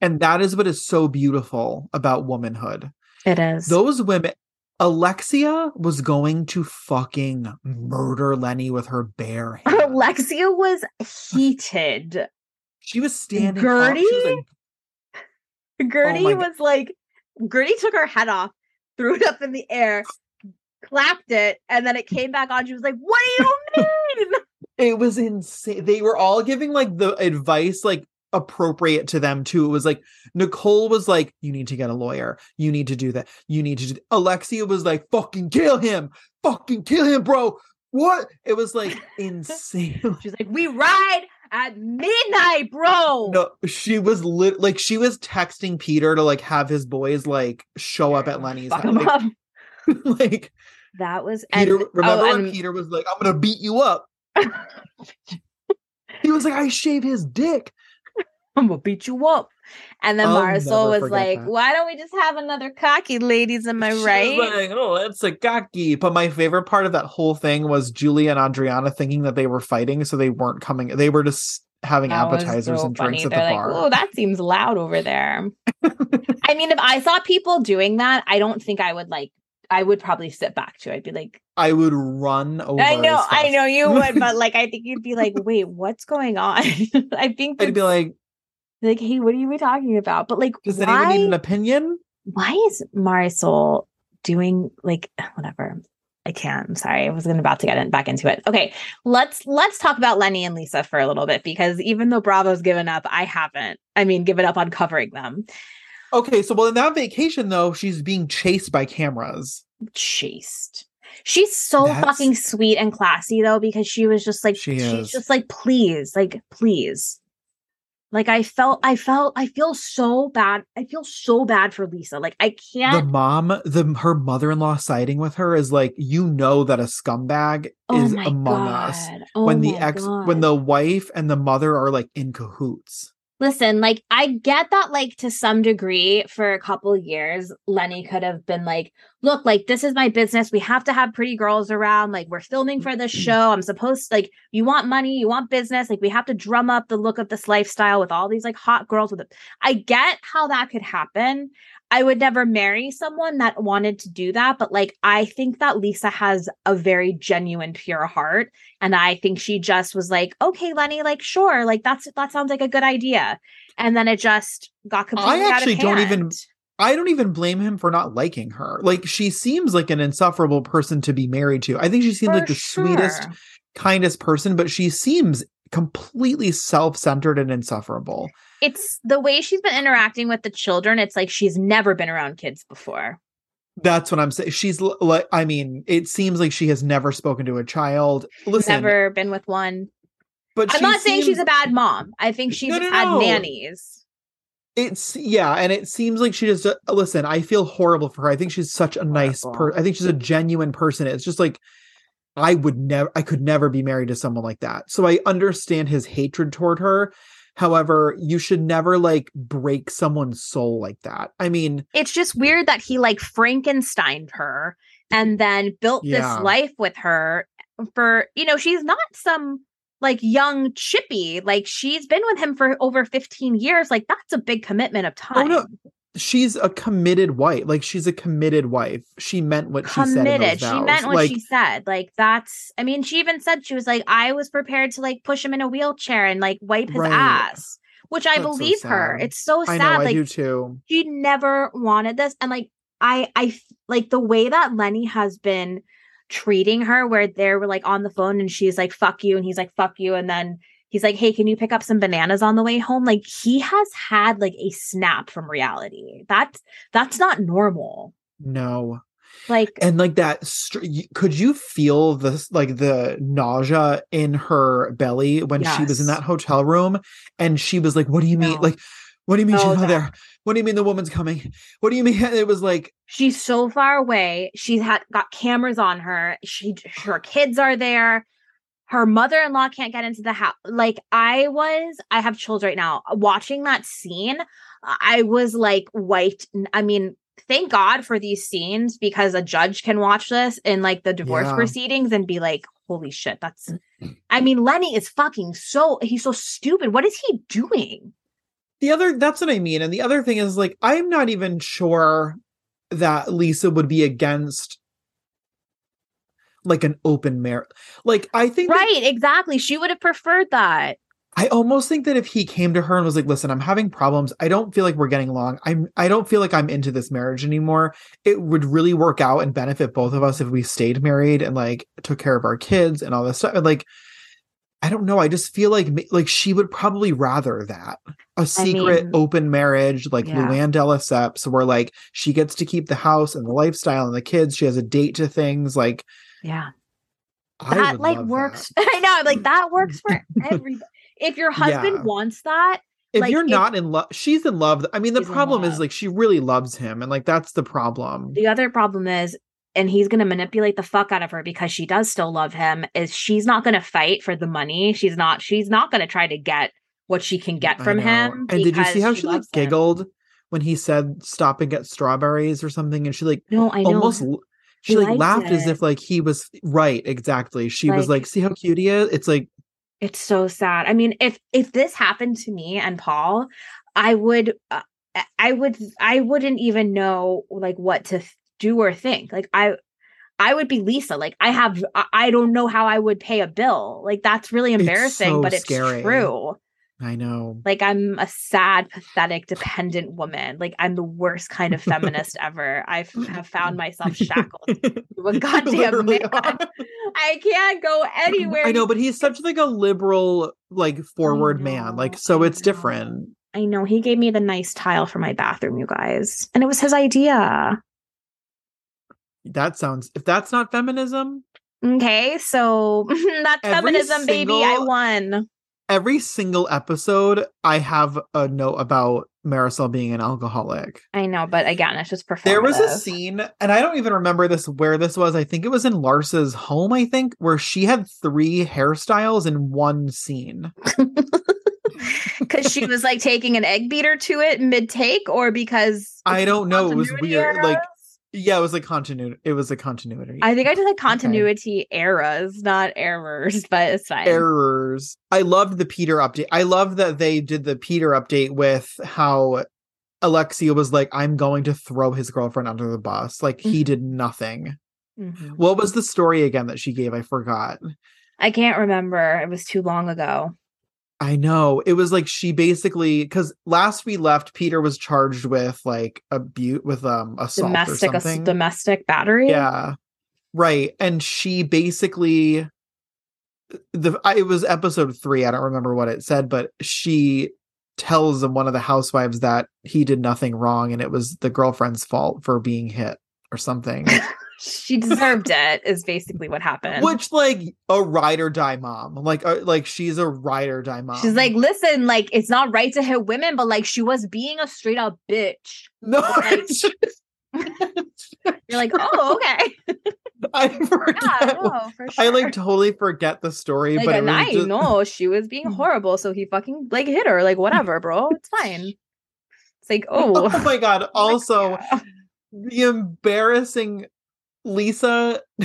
and that is what is so beautiful about womanhood It is. those women alexia was going to fucking murder lenny with her bare hands. Alexia was heated. she was standing up. She was Guerdy? like, Oh Guerdy my God. was like, Guerdy took her head off, threw it up in the air, clapped it, and then it came back on. She was like, What do you mean? it was insane they were all giving like the advice like appropriate to them too it was like nicole was like you need to get a lawyer you need to do that you need to do that. alexia was like fucking kill him fucking kill him bro what it was like insane She's like, We ride at midnight, bro. no she was lit like she was texting peter to like have his boys like show up at lenny's Fuck house. like, like That was peter and, oh, remember oh, when and- peter was like i'm gonna beat you up he was like i shave his dick I'm gonna beat you up. And then I'll Marysol was like, that. why don't we just have another cocky ladies? Am I She was right? like, oh, it's a gaki. But my favorite part of that whole thing was Julie and Adriana thinking that they were fighting, so they weren't coming. They were just having That appetizers so and drinks funny. at the They're bar. like, oh, that seems loud over there. I mean, if I saw people doing that, I don't think I would like. I would probably sit back too. I'd be like, I would run over. I know, I know you would, but like, I think you'd be like, wait, what's going on? I think I'd be like, like, hey, what are you talking about? But like, does why, anyone need an opinion? why is Marysol doing like whatever? I can't. I'm sorry. I was gonna about to get in, back into it. Okay, let's let's talk about Lenny and Lisa for a little bit because even though Bravo's given up, I haven't. I mean, given up on covering them. Okay, so well, in that vacation though, she's being chased by cameras. chased. She's so That's- fucking sweet and classy though, because she was just like She she's is. just like, please, like, please. Like I felt, I felt, I feel so bad. I feel so bad for Lisa. Like I can't. The mom, the her mother-in-law siding with her is like, you know that a scumbag oh is among god! us. Oh when the ex, when the wife and the mother are like in cahoots. Listen, like I get that like to some degree for a couple years Lenny could have been like, look, like this is my business. We have to have pretty girls around. Like we're filming for this mm-hmm. show. I'm supposed like you want money, you want business, like we have to drum up the look of this lifestyle with all these like hot girls with it. I get how that could happen. I would never marry someone that wanted to do that, but like I think that Lisa has a very genuine pure heart and I think she just was like, "Okay, Lenny, like sure, like that's that sounds like a good idea." And then it just got completely out of actually don't even-. I don't even blame him for not liking her. Like she seems like an insufferable person to be married to. I think she seems For like the sweetest, kindest person, but she seems completely self-centered and insufferable. It's the way she's been interacting with the children. It's like she's never been around kids before. That's what I'm saying. She's like, I mean, it seems like she has never spoken to a child. Listen, never been with one. but I'm not saying she's a bad mom. I think she's No, no, had no. nannies. It's yeah, and it seems like she just uh, listen. I feel horrible for her. I think she's such a nice person. I think she's a genuine person. It's just like I would never, I could never be married to someone like that. So I understand his hatred toward her. However, you should never like break someone's soul like that. I mean, It's just weird that he like Frankensteined her and then built Yeah. this life with her for, you know, she's not some like young chippy. Like she's been with him for over 15 years. Like that's a big commitment of oh time. no, she's a committed wife. Like she's a committed wife. She meant what she said. committed. She meant what like, she said. Like that's I mean, she even said she was like, I was prepared to like push him in a wheelchair and like wipe his Right. ass. Which I That's so believe her. It's so I sad. know, I like do too. she never wanted this. And like I I like the way that Lenny has been treating her where they were like on the phone and she's like, fuck you, and he's like, fuck you. And then he's like, Hey, can you pick up some bananas on the way home? Like he has had like a snap from reality. That's that's not normal. No. Like and like that str- could you feel this like the nausea in her belly when she was in that hotel room and she was like what do you mean No. like what do you mean Oh, she's not there what do you mean the woman's coming what do you mean it was like she's so far away. She's had got cameras on her. She her kids are there. Her mother-in-law can't get into the house. Like I was, I have chills right now. Watching that scene, I was like wiped. I mean, thank God for these scenes because a judge can watch this in like the divorce Yeah. proceedings and be like, holy shit, that's I mean, Lenny is fucking so he's so stupid. What is he doing? The other that's what i mean and the other thing is like i'm not even sure that lisa would be against like an open marriage like i think that- Right, exactly. She would have preferred that. I almost think that if he came to her and was like, "Listen, I'm having problems. I don't feel like we're getting along. I'm I don't feel like I'm into this marriage anymore." It would really work out and benefit both of us if we stayed married and like took care of our kids and all this stuff. And, like I don't know, I just feel like like she would probably rather that. A secret mean, open marriage like yeah. Luann de Lesseps where like she gets to keep the house and the lifestyle and the kids, she has a date to things like Yeah. I that like works. that. I know, like that works for everybody. If your husband Yeah. wants that, if Like, you're if- not in love she's in love i mean the problem is like she really loves him and like that's the problem the other problem is, and he's gonna manipulate the fuck out of her because she does still love him. Is she's not gonna fight for the money? She's not. She's not gonna try to get what she can get from him. And did you see how she, like loves him. giggled when he said stop and get strawberries or something? And she like No, I know. almost l- she like laughed as if like he was right, exactly. She was Like- like, see how cute he is? It's like It's so sad. I mean, if if this happened to me and Paul, I would uh, I would I wouldn't even know like what to do or think. Like I I would be Lisa. Like I have I- don't know how I would pay a bill. Like that's really It's embarrassing, so but it's scary. true. I know. Like I'm a sad, pathetic, dependent woman. Like I'm the worst kind of feminist ever. I have found myself shackled to a You goddamn man. are. I can't go anywhere. I know, but he's such like a liberal, like forward man. Like, so it's different. I know he gave me the nice tile for my bathroom, you guys. And it was his idea. That sounds if that's not feminism, Okay, so that's Every feminism, baby. I won. every single episode I have a note about Marysol being an alcoholic. I know, but again, it's just performative. There was a scene, and I don't even remember this where this was. I think it was in Larsa's home, I think, where she had three hairstyles in one scene. because she was like taking an egg beater to it mid take, or because I don't know. It was weird. Like? Yeah, it was a continuity. It was a continuity. I think I did like continuity eras, not errors, but it's fine. errors. I loved the Peter update. I love that they did the Peter update with how Alexia was like, I'm going to throw his girlfriend under the bus. Like he did nothing. Mhm. What was the story again that she gave? I forgot. I can't remember. It was too long ago. I know. It was like she basically because last we left, Peter was charged with like abuse with um assault Domestic or something. domestic battery. Yeah. Right. And she basically the I, it was episode 3, I don't remember what it said, but she tells one of the housewives that he did nothing wrong and it was the girlfriend's fault for being hit or something. She deserved it. Is basically what happened. Which like a ride or die mom. Like uh, like she's a ride or die mom. She's like, listen, like it's not right to hit women, but like she was being a straight up bitch. no, like- You're like, oh, okay. I forget. Yeah, no, for sure. I like totally forget the story, like, but it was I just, know she was being horrible, so he fucking like hit her. Like, whatever, bro. It's fine. It's like, oh, oh my god. Also, the embarrassing Lisa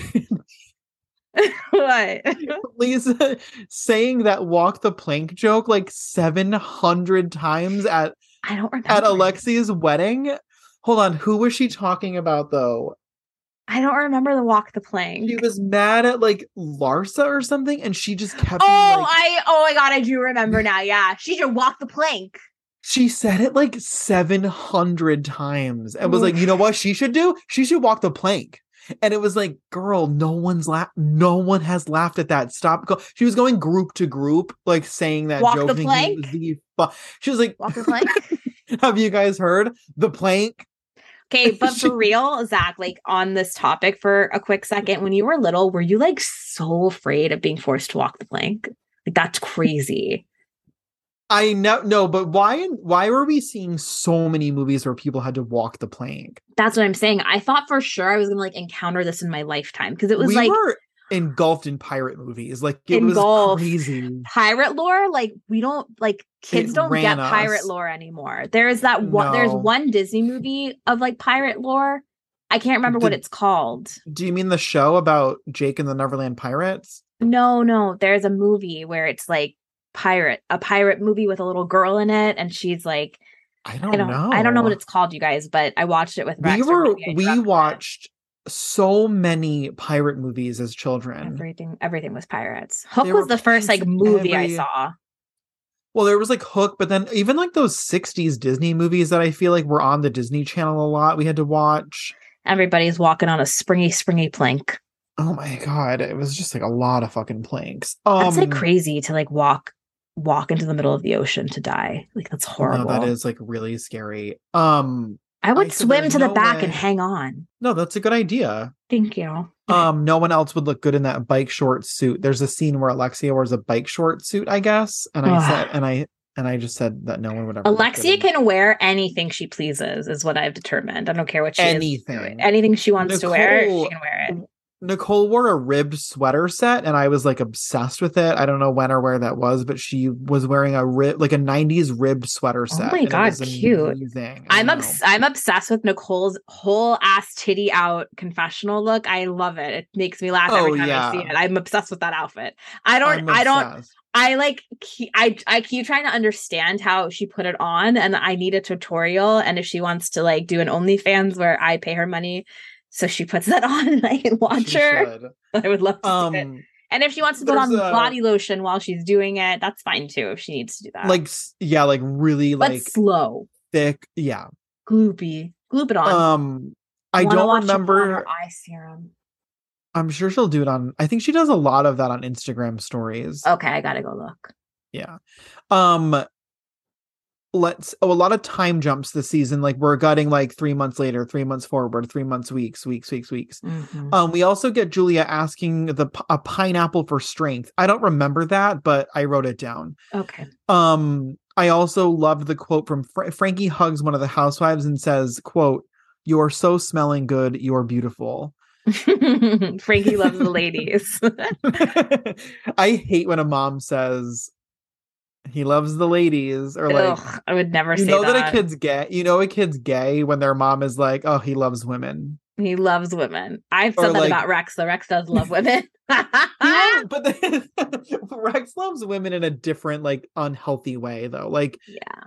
what? Lisa saying that walk the plank joke like 700 times at I don't remember. at Alexia's wedding. Hold on, who was she talking about though? I don't remember the walk the plank. She was mad at like Larsa or something and she just kept Oh, like, I oh my god, I do remember now. Yeah, she should walk the plank. she said it like 700 times and was like, "You know what she should do? She should walk the plank." And it was like, girl, no one's laugh. No one has laughed at that. Stop. Go- she was going group to group, like saying that Walk joke. the plank? the fu- she was like, Walk the plank. Have you guys heard the plank? Okay, but for real, Zach, like on this topic for a quick second, when you were little, were you like so afraid of being forced to walk the plank? Like that's crazy. I know, no, but why? Why were we seeing so many movies where people had to walk the plank? That's what I'm saying. I thought for sure I was gonna like encounter this in my lifetime because it was we like were engulfed in pirate movies. Like it Engulfed. was crazy. pirate lore. Like we don't like kids It don't get us. pirate lore anymore. There is that one. There's one Disney movie of like pirate lore. I can't remember what it's called. Do you mean the show about Jake and the Neverland Pirates? No, no. There's a movie where it's like pirate, a pirate movie with a little girl in it, and she's like, I don't, I don't, know. I don't know what it's called, you guys, but I watched it with We Rex. were we watched so many pirate movies as children. everything. Everything was pirates. Hook There was the first like movie I saw. Well, there was like Hook, but then even like those 60s Disney movies that I feel like were on the Disney Channel a lot, we had to watch. Everybody's walking on a springy, springy plank. Oh my god, it was just like a lot of fucking planks. Um, That's like crazy to like walk, walk into the middle of the ocean to die. Like that's no, horrible. that is like really scary. Um, I would said swim to the no back way- and hang on. no, that's a good idea. Thank you. Um, no one else would look good in that bike short suit. There's a scene where Alexia wears a bike short suit, I guess, and I said, and I and I just said that no one would ever. Alexia can wear anything she pleases, is what I've determined. I don't care what she Anything. doing. Anything she wants to wear, she can wear it. Nicole wore a ribbed sweater set and I was like obsessed with it. I don't know when or where that was, but she was wearing a rib like a 90s ribbed sweater oh set. Oh my god, cute. Amazing. I I'm obs- I'm obsessed with Nicole's whole ass titty out confessional look. I love it. It makes me laugh every Oh, time I see it. I'm obsessed with that outfit. I don't I'm don't. I like keep, I I keep trying to understand how she put it on and I need a tutorial and if she wants to like do an OnlyFans where I pay her money so she puts that on and I can watch She her. I would love to see it. Um And if she wants to put on a- body lotion while she's doing it, that's fine too if she needs to do that. like yeah, like really but like slow, thick. Yeah. gloopy, gloop it on. Um I don't watch her put on remember her eye serum. I'm sure she'll do it on I think she does a lot of that on Instagram stories. Okay, I gotta go look. Yeah. Um let's oh a lot of time jumps this season. Like we're gutting like three months later, three months forward, three months, weeks, weeks, weeks, weeks. Mhm. Um, we also get Julia asking the a pineapple for strength. I don't remember that, but I wrote it down. Okay. Um, I also loved the quote from Fra- Frankie hugs one of the housewives and says, "quote You're so smelling good. You're beautiful." Frankie loves the ladies. I hate when a mom says he loves the ladies or like Ugh, I would never you say know that. that. a kid's gay. You know a kid's gay when their mom is like, "Oh, he loves women." He loves women. I've Or said that like- about Rex. though. Rex does love women. But then, Rex loves women in a different, like, unhealthy way, though. Like, yeah.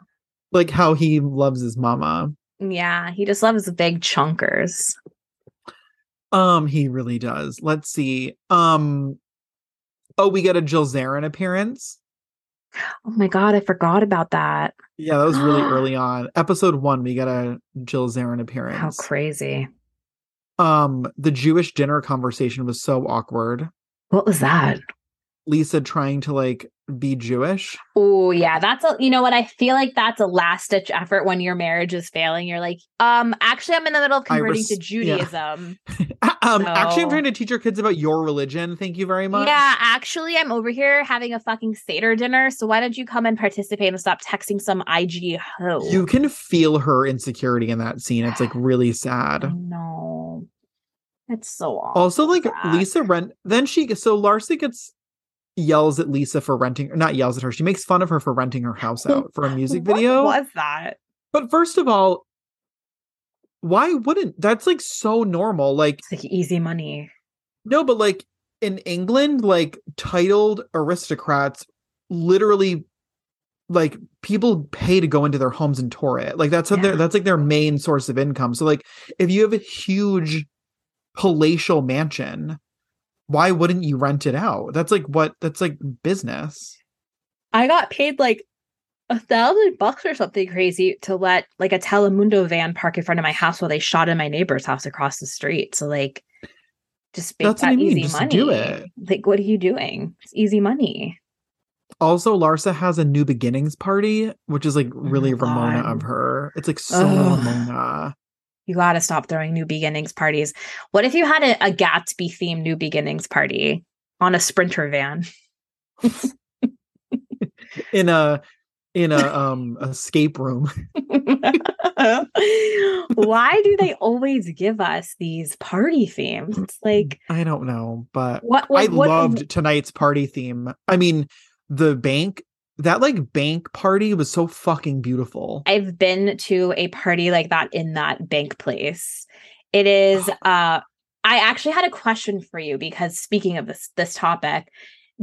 like how he loves his mama. Yeah. He just loves big chunkers. Um, he really does. Let's see. Um, oh, we get a Jill Zarin appearance. Oh my God. I forgot about that. Yeah, that was really early on. Episode one, we got a Jill Zarin appearance. How crazy. Um, the Jewish dinner conversation was so awkward. What was that? Lisa trying to like be Jewish. Oh yeah, that's a you know what I feel like that's a last ditch effort when your marriage is failing. You're like, um, actually, I'm in the middle of converting res- to yeah. Judaism. um, actually, I'm trying to teach your kids about your religion. Thank you very much. Yeah, actually, I'm over here having a fucking Seder dinner. So why don't you come and participate and stop texting some IG hoe? You can feel her insecurity in that scene. It's like really sad. No. It's so awful. Also, like. Lisa rent. Then she so Larsa gets yells at Lisa for renting, or not yells at her. She makes fun of her for renting her house out for a music video. What was that? But first of all, why wouldn't that's like so normal? Like It's like easy money. no, but like in England, like titled aristocrats literally like people pay to go into their homes and tour it. Like that's what their that's like their main source of income. So like if you have a huge palatial mansion, why wouldn't you rent it out? That's like what that's like business. I got paid like a thousand bucks or something crazy to let like a Telemundo van park in front of my house while they shot in my neighbor's house across the street. So like just make That's that I mean, easy just money. do it. Like what are you doing? It's easy money. Also, Larsa has a new beginnings party, which is like really oh my Ramona God. of her. It's like so Ugh. Ramona. You gotta stop throwing new beginnings parties. What if you had a, a Gatsby themed new beginnings party on a sprinter van? in a in a um escape room. Why do they always give us these party themes? It's like I don't know, but what, I what, what- loved tonight's party theme. I mean, the bank that like bank party was so fucking beautiful. I've been to a party like that in that bank place. It is uh I actually had a question for you because speaking of this this topic,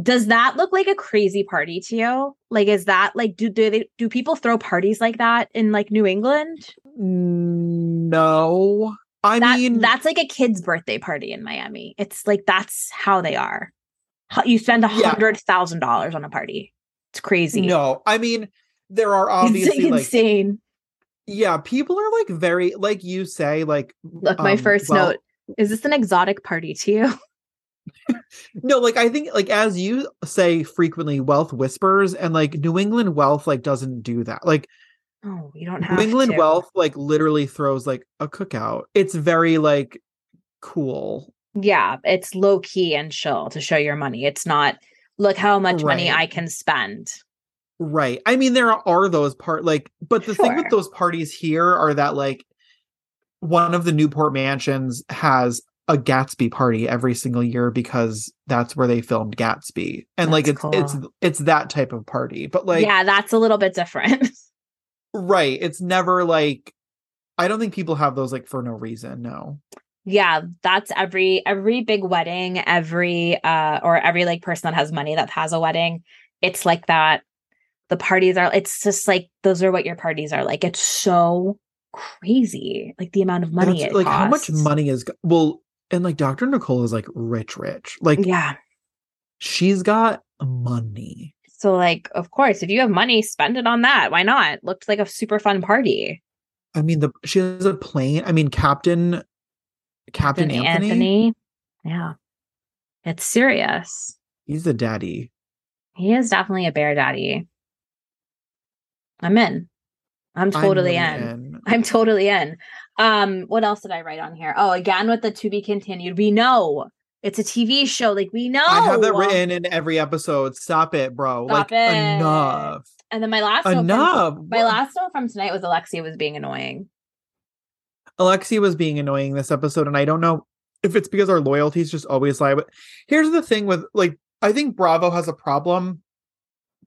does that look like a crazy party to you? Like is that like do do they do people throw parties like that in like New England? No, I that, mean that's like a kid's birthday party in Miami. It's like that's how they are. You spend a Yeah. hundred thousand dollars on a party. It's crazy. no. I mean, there are obviously it's like insane. yeah, people are like very like you say like Look, my um, first well- note is this an exotic party to you? No, like I think like as you say frequently, wealth whispers, and like New England wealth like doesn't do that. Like Oh, you don't have New England to. wealth like literally throws like a cookout. It's very like cool. Yeah, it's low key and chill to show your money. It's not look how much money I can spend. Right. I mean, there are those part like, but the thing with those parties here are that like one of the Newport mansions has a Gatsby party every single year because that's where they filmed Gatsby. And like That's it's it's cool. it's that type of party. But like yeah, that's a little bit different. right, it's never like I don't think people have those like for no reason. No. Yeah, that's every every big wedding, every uh or every like person that has money that has a wedding. It's like that. The parties are it's just like those are what your parties are like. It's so crazy. Like the amount of money That's, it like how much money is well and like Dr. Nicole is like rich rich. Like Yeah. she's got money. So like of course, if you have money, spend it on that. Why not? Looked like a super fun party. I mean the she has a plane. I mean Captain Captain Then Anthony, Yeah. It's serious. he's the daddy. He is definitely a bear daddy. I'm in. I'm totally I'm in. really in. I'm totally in. Um, what else did I write on here? Oh, again with the to be continued. We know it's a TV show. Like we know. I have that written in every episode. Stop it, bro. Stop like it. enough. And then my last note from- Enough. my last note from tonight was Alexia was being annoying. Alexia was being annoying this episode, and I don't know if it's because our loyalties just always lie. But here's the thing with like, I think Bravo has a problem.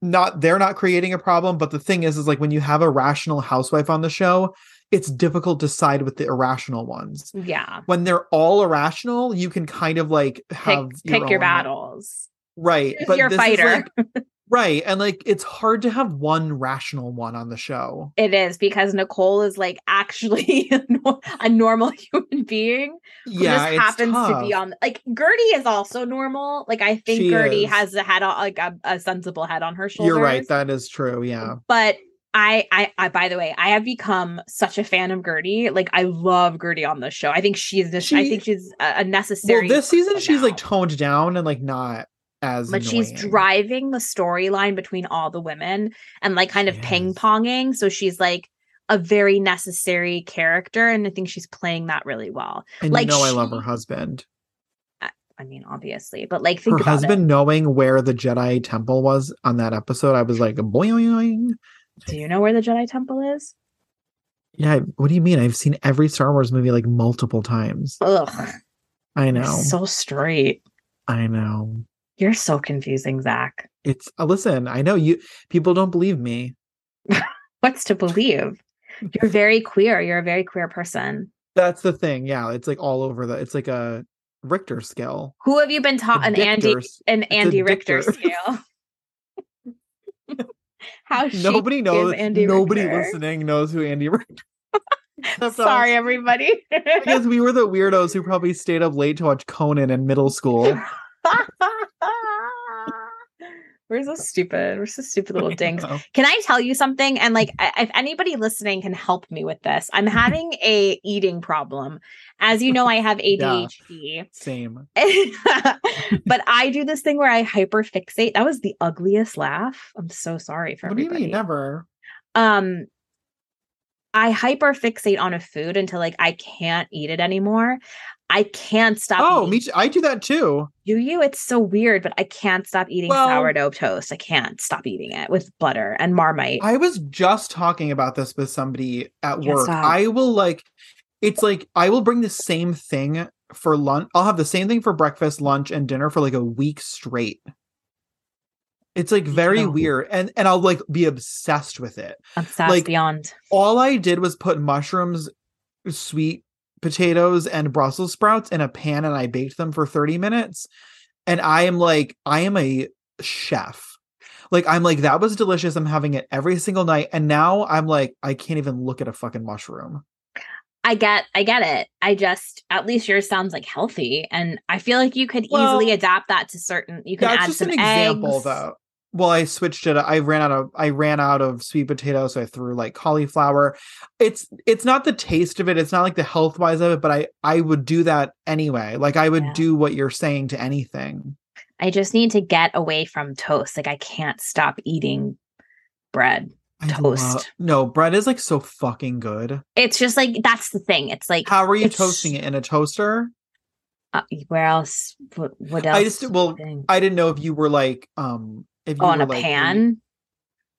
Not they're not creating a problem, but the thing is, is like when you have a rational housewife on the show, it's difficult to side with the irrational ones. Yeah. When they're all irrational, you can kind of like Pick have pick your battles. right? Choose your this is, fighter. like- right? And like it's hard to have one rational one on the show. It is because Nicole is like actually a, nor- a normal human being who Yeah, just happens to be on like Guerdy is also normal. Like I think She Guerdy is. has a head on like a, a sensible head on her shoulders. You're right. That is true. Yeah. but I, I I by the way, I have become such a fan of Guerdy. Like I love Guerdy on the show. I think she's this I think she's a, a necessary Well, this season she's like toned down and like not as. but she's driving the storyline between all the women and like kind of Yes. ping ponging. So she's like a very necessary character, and I think she's playing that really well. And like, you know, I love her husband. I mean, obviously, but like think Her about husband knowing where the Jedi temple was on that episode, I was like, boing. Do you know where the Jedi Temple is? Yeah. What do you mean? I've seen every Star Wars movie like multiple times. Ugh, I you're know. so straight. I know. You're so confusing, Zach. It's uh, listen. I know you. People don't believe me. What's to believe? You're very queer. You're a very queer person. That's the thing. Yeah. It's like all over the. It's like a Richter scale. Who have you been taught an Andy an Andy Richter scale? How Nobody knows. Andy nobody Richter? listening knows who Andy Richter. Sorry, us. everybody. because we were the weirdos who probably stayed up late to watch Conan in middle school. We're so stupid. We're so stupid little dinks. Oh, Can I tell you something? And like, if anybody listening can help me with this, I'm having a eating problem. As you know, I have ADHD, Same. but I do this thing where I hyperfixate. That was the ugliest laugh. I'm so sorry for What do you mean? Never. um I hyperfixate on a food until like I can't eat it anymore. I can't stop. Oh, eating- me too. I do that too. Do you? It's so weird, but I can't stop eating Well- sourdough toast. I can't stop eating it with butter and marmite. I was just talking about this with somebody at work. uh. I will like it's like I will bring the same thing for lunch. I'll have the same thing for breakfast, lunch, and dinner for like a week straight. It's like very No. weird. And and I'll like be obsessed with it. Obsessed like- beyond. All I did was put mushrooms, sweet potatoes, and Brussels sprouts in a pan and I baked them for 30 minutes. And I am like, I am a chef. Like, I'm like, that was delicious. I'm having it every single night. And now I'm like, I can't even look at a fucking mushroom. I get I get it. I just at least yours sounds like healthy. And I feel like you could easily adapt that to certain you can That's add just some an example, eggs. though. Well, I switched it. I ran out of I ran out of sweet potato, so I threw like cauliflower. It's it's not the taste of it. It's not like the health wise of it, but I I would do that anyway. Like I would Yeah. do what you're saying to anything. I just need to get away from toast. Like I can't stop eating bread. I Toast. love- no, bread is like so fucking good. It's just like that's the thing. It's like How are you toasting it in a toaster? uh, where else? What, what else? I just well. I didn't know if you were like um if you oh, on were a like pan,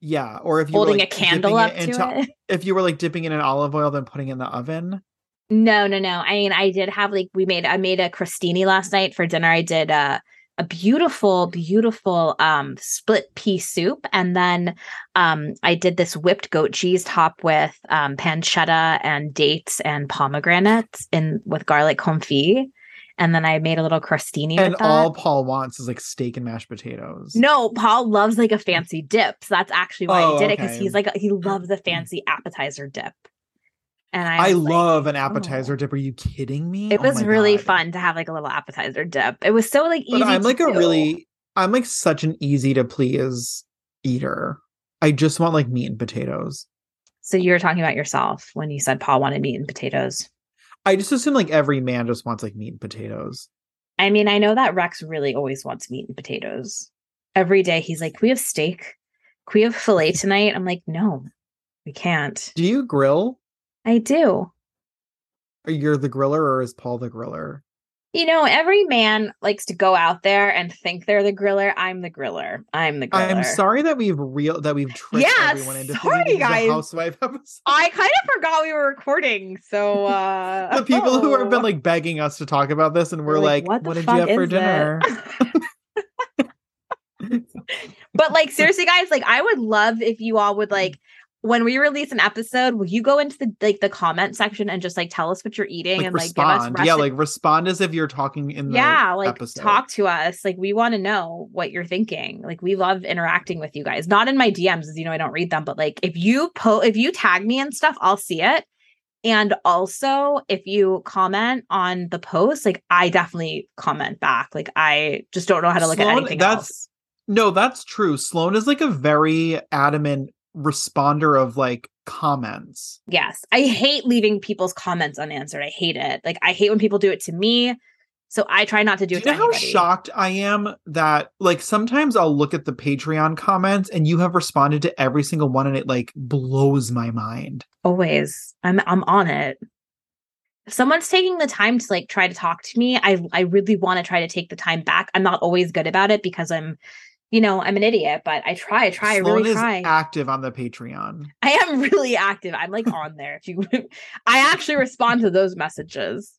yeah, or if you were, holding like, a candle up dipping to it. If you were like dipping it in olive oil, then putting it in the oven. No, no, no. I mean, I did have like we made I made a crostini last night for dinner. I did uh a beautiful, beautiful um split pea soup. And then um I did this whipped goat cheese top with um pancetta and dates and pomegranates in with garlic confit. And then I made a little crostini. And all Paul wants is like steak and mashed potatoes. No, Paul loves like a fancy dip. So that's actually why Oh, I did it because he's like he loves a fancy appetizer dip. And I, I was like, love an oh. appetizer dip. Are you kidding me? It Oh was my really God. fun to have like a little appetizer dip. It was so like easy. But I'm like a do. really, I'm like such an easy to please eater. I just want like meat and potatoes. So you were talking about yourself when you said Paul wanted meat and potatoes. I just assume like every man just wants like meat and potatoes. I mean, I know that Rex really always wants meat and potatoes. Every day he's like, "Can we have steak? Can we have filet tonight?" I'm like, "No, we can't." Do you grill? I do. Are you the griller or is Paul the griller? You know, every man likes to go out there and think they're the griller. I'm the griller. I'm the griller. I'm sorry that we've real that we've tricked Yeah, everyone into sorry, thinking this a guys. housewife episode. I kind of forgot we were recording. So uh the people who have been oh. like begging us to talk about this, and we're We're like, "What "What, did you have for dinner?" it?" but like seriously guys like i would love if you all would like when we release an episode will you go into the like the comment section and just like tell us what you're eating like and like respond, give us yeah, like respond as if you're talking in the yeah like episode. talk to us. Like we want to know what you're thinking. Like we love interacting with you guys. Not in my dms as you know i don't read them but like if you po if you tag me and stuff i'll see it. And also if you comment on the post like i definitely comment back. Like i just don't know how to look at Sloan, anything that's- else. No, that's true. Sloan is like a very adamant responder of like comments. Yes. I hate leaving people's comments unanswered. I hate it. Like I hate when people do it to me. So I try not to do Do it you know how shocked I am that like sometimes I'll look at the Patreon comments and you have responded to every single one and it like blows my mind. Always. I'm I'm on it. If someone's taking the time to like try to talk to me, I I really want to try to take the time back. I'm not always good about it because I'm you know, I'm an idiot, but I try, I try, I Sloan really is try. active on the Patreon. I am really active. I'm like on there. If you I actually respond to those messages.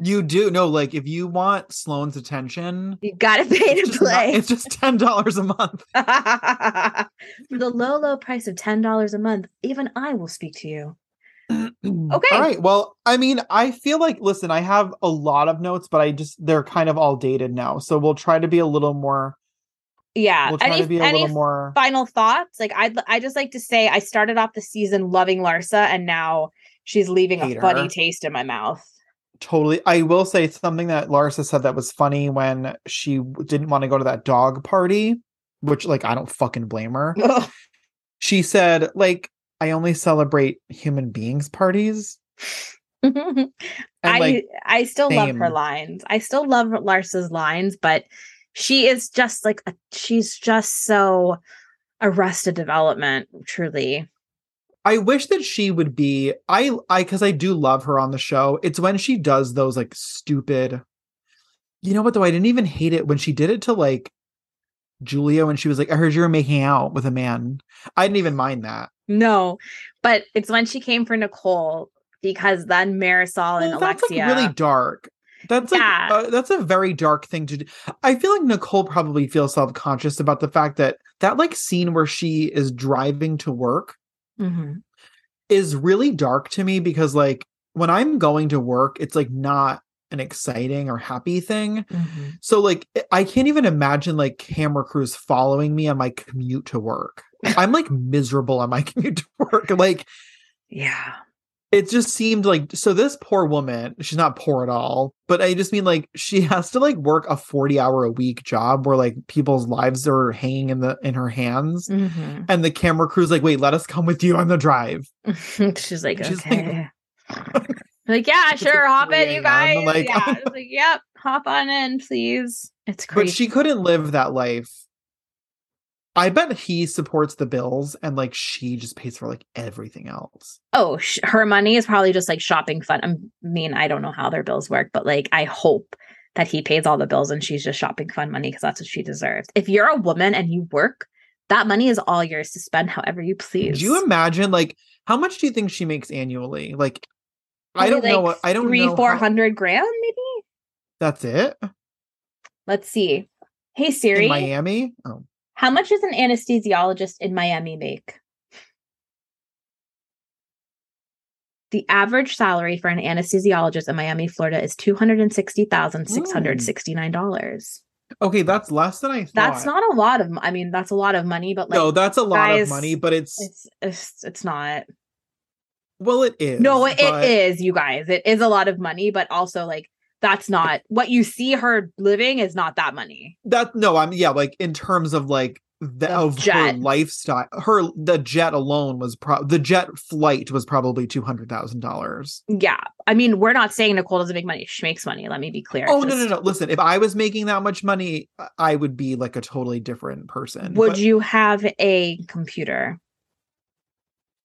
You do no, like if you want Sloan's attention, You gotta pay to just, not- play. it's just ten dollars a month. For the low, low price of ten dollars a month, even I will speak to you. Okay. All right. Well, I mean, I feel like listen, I have a lot of notes, but I just they're kind of all dated now. So we'll try to be a little more Yeah. we'll try any to be a any little more final thoughts? Like I I just like to say I started off the season loving Larsa and now she's leaving Hate a funny her. taste in my mouth. totally I will say something that Larsa said that was funny when she didn't want to go to that dog party, which like I don't fucking blame her. Ugh. She said, like, I only celebrate human beings parties. I like I still love her lines. I still love Larsa's lines, but she is just like a, she's just so arrested development, truly. I wish that she would be I I cuz I do love her on the show. It's when she does those like stupid You know what though? I didn't even hate it when she did it to like Julia when she was like I heard you were making out with a man. I didn't even mind that. No, but it's when she came for Nicole because then Marysol and Well, that's Alexia. like really dark. That's like Yeah. uh, that's a very dark thing to do. I feel like Nicole probably feels self-conscious about the fact that that like scene where she is driving to work Mhm. is really dark to me because like when I'm going to work, it's like not an exciting or happy thing. Mhm. So like I- I can't even imagine like camera crews following me on my commute to work. I'm like miserable on my commute to work. Like Yeah. It just seemed like so this poor woman, she's not poor at all, but I just mean like she has to like work a 40 hour a week job where like people's lives are hanging in the in her hands. Mhm. And the camera crew's like, wait, let us come with you on the drive. She's like, She's okay. like, yeah, sure, like hop 3 in, you a.m., guys. like- yeah. Like, yep, hop on in, please. It's crazy. but she couldn't live that life. I bet he supports the bills and like she just pays for like everything else. oh, sh- her money is probably just like shopping fun. Um, I mean, I don't know how their bills work, but like, I hope that he pays all the bills and she's just shopping fun money because that's what she deserves. If you're a woman and you work, that money is all yours to spend however you please. Do you imagine like how much do you think she makes annually? Like I don't Probably, know what I don't three know four how- grand maybe. That's it Let's see. Hey Siri, in Miami. Oh, how much does an anesthesiologist in Miami make? The average salary for an anesthesiologist in Miami, Florida, is two hundred and sixty thousand six hundred sixty-nine dollars. okay, that's less than I thought. That's not a lot of. I mean, that's a lot of money, but like, no, that's a lot guys, of money, but it's, it's it's it's not. well, it is. No, it, but- it is, you guys. It is a lot of money, but also like that's not what you see her living is not that money. That no, I'm yeah, like in terms of like the, The of her lifestyle, her the jet alone was pro the jet flight was probably two hundred thousand dollars. Yeah. I mean, we're not saying Nicole doesn't make money. She makes money. Let me be clear. Oh no, no, no! Listen, if I was making that much money, I would be like a totally different person. Would but you have a computer?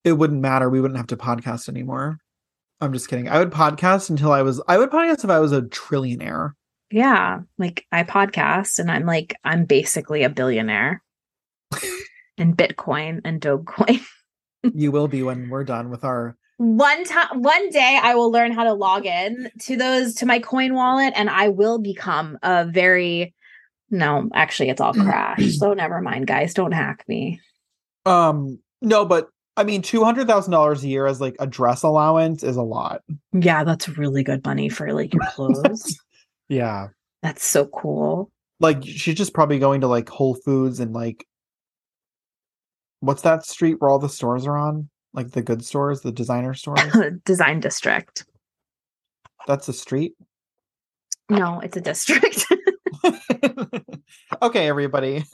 It wouldn't matter. We wouldn't have to podcast anymore. I'm just kidding. I would podcast until I was. I would podcast if I was a trillionaire. Yeah. Like I podcast and I'm like, I'm basically a billionaire in Bitcoin and Dogecoin. you will be when we're done with our. one time one day I will learn how to log in to those to my coin wallet and I will become a very no, actually it's all crashed. so never mind, guys. Don't hack me. Um. No, but I mean, two hundred thousand dollars a year as like a dress allowance is a lot. Yeah, that's really good money for like your clothes. Yeah. that's so cool. Like she's just probably going to like Whole Foods and like. What's that street where all the stores are on? Like the good stores, the designer stores. Design district. That's a street. No, it's a district. okay, everybody.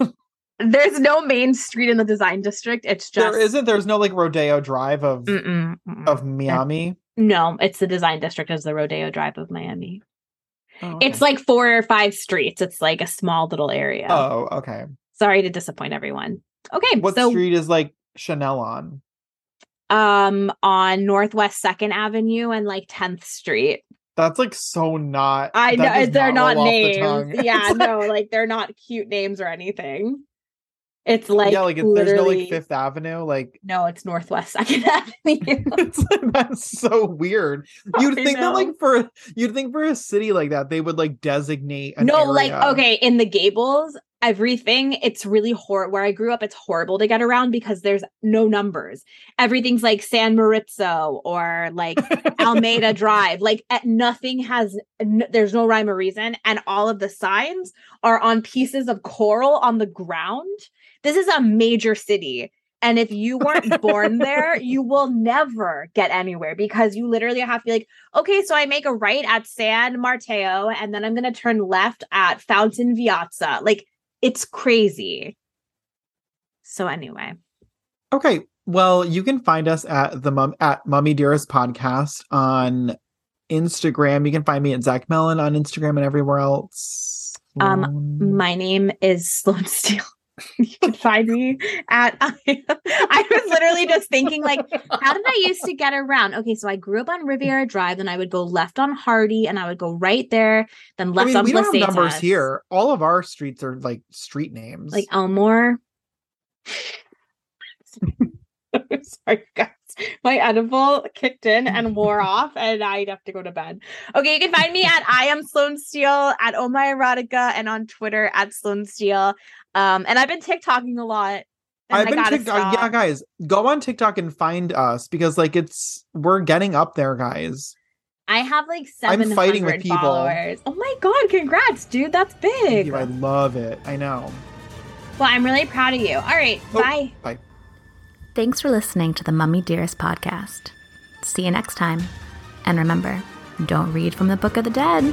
There's no main street in the design district. It's just there isn't. There's no like Rodeo Drive of Mm-mm, mm-mm. of Miami. No, it's the design district as the Rodeo Drive of Miami. Oh, It's like four or five streets. It's like a small little area. Oh, okay. Sorry to disappoint everyone. Okay, What so street is like Chanel on? um on Northwest Second Avenue and like 10th Street. That's like so not. I know they're not, roll off the names. Yeah, It's like- no, like they're not cute names or anything. It's like yeah, like it, there's no like Fifth Avenue. Like no, it's Northwest Second Avenue. that's so weird. You'd think that like for you'd think for a city like that they would like designate. No, like okay, in the Gables, everything it's really horrible. where I grew up, it's horrible to get around because there's no numbers. Everything's like San Maurizio or like Almeida Drive. Like at, nothing has n- there's no rhyme or reason, and all of the signs are on pieces of coral on the ground. This is a major city. And if you weren't born there, you will never get anywhere because you literally have to be like, okay, so I make a right at San Matteo, and then I'm gonna turn left at Fountain Viazza. Like it's crazy. So anyway, Okay. Well, you can find us at the mum at Mummy Dearest Podcast on Instagram. You can find me at Zach Mellon on Instagram and everywhere else. Um, my name is Sloan Steele. You can find me at I, I was literally just thinking like how did I used to get around? Okay, so I grew up on Riviera Drive, then I would go left on Hardy and I would go right there, then I left mean, on we don't have numbers here. All of our streets are like street names. Like Elmore. Sorry, guys. My edible kicked in and wore off, and I'd have to go to bed. Okay, you can find me at I am Sloan Steele at Oh My Erotica and on Twitter at Sloan Steele. Um, and I've been TikToking a lot. and I've I been gotta TikTok. Yeah, guys, go on TikTok and find us because like it's we're getting up there, guys. I have like I'm 700 fighting with people. followers. Oh my god, congrats, dude. That's Thank big. you. I love it. I know. Well, I'm really proud of you. All right, Oh. bye. Bye. Thanks for listening to the Mummy Dearest podcast. See you next time. And remember, don't read from the Book of the Dead.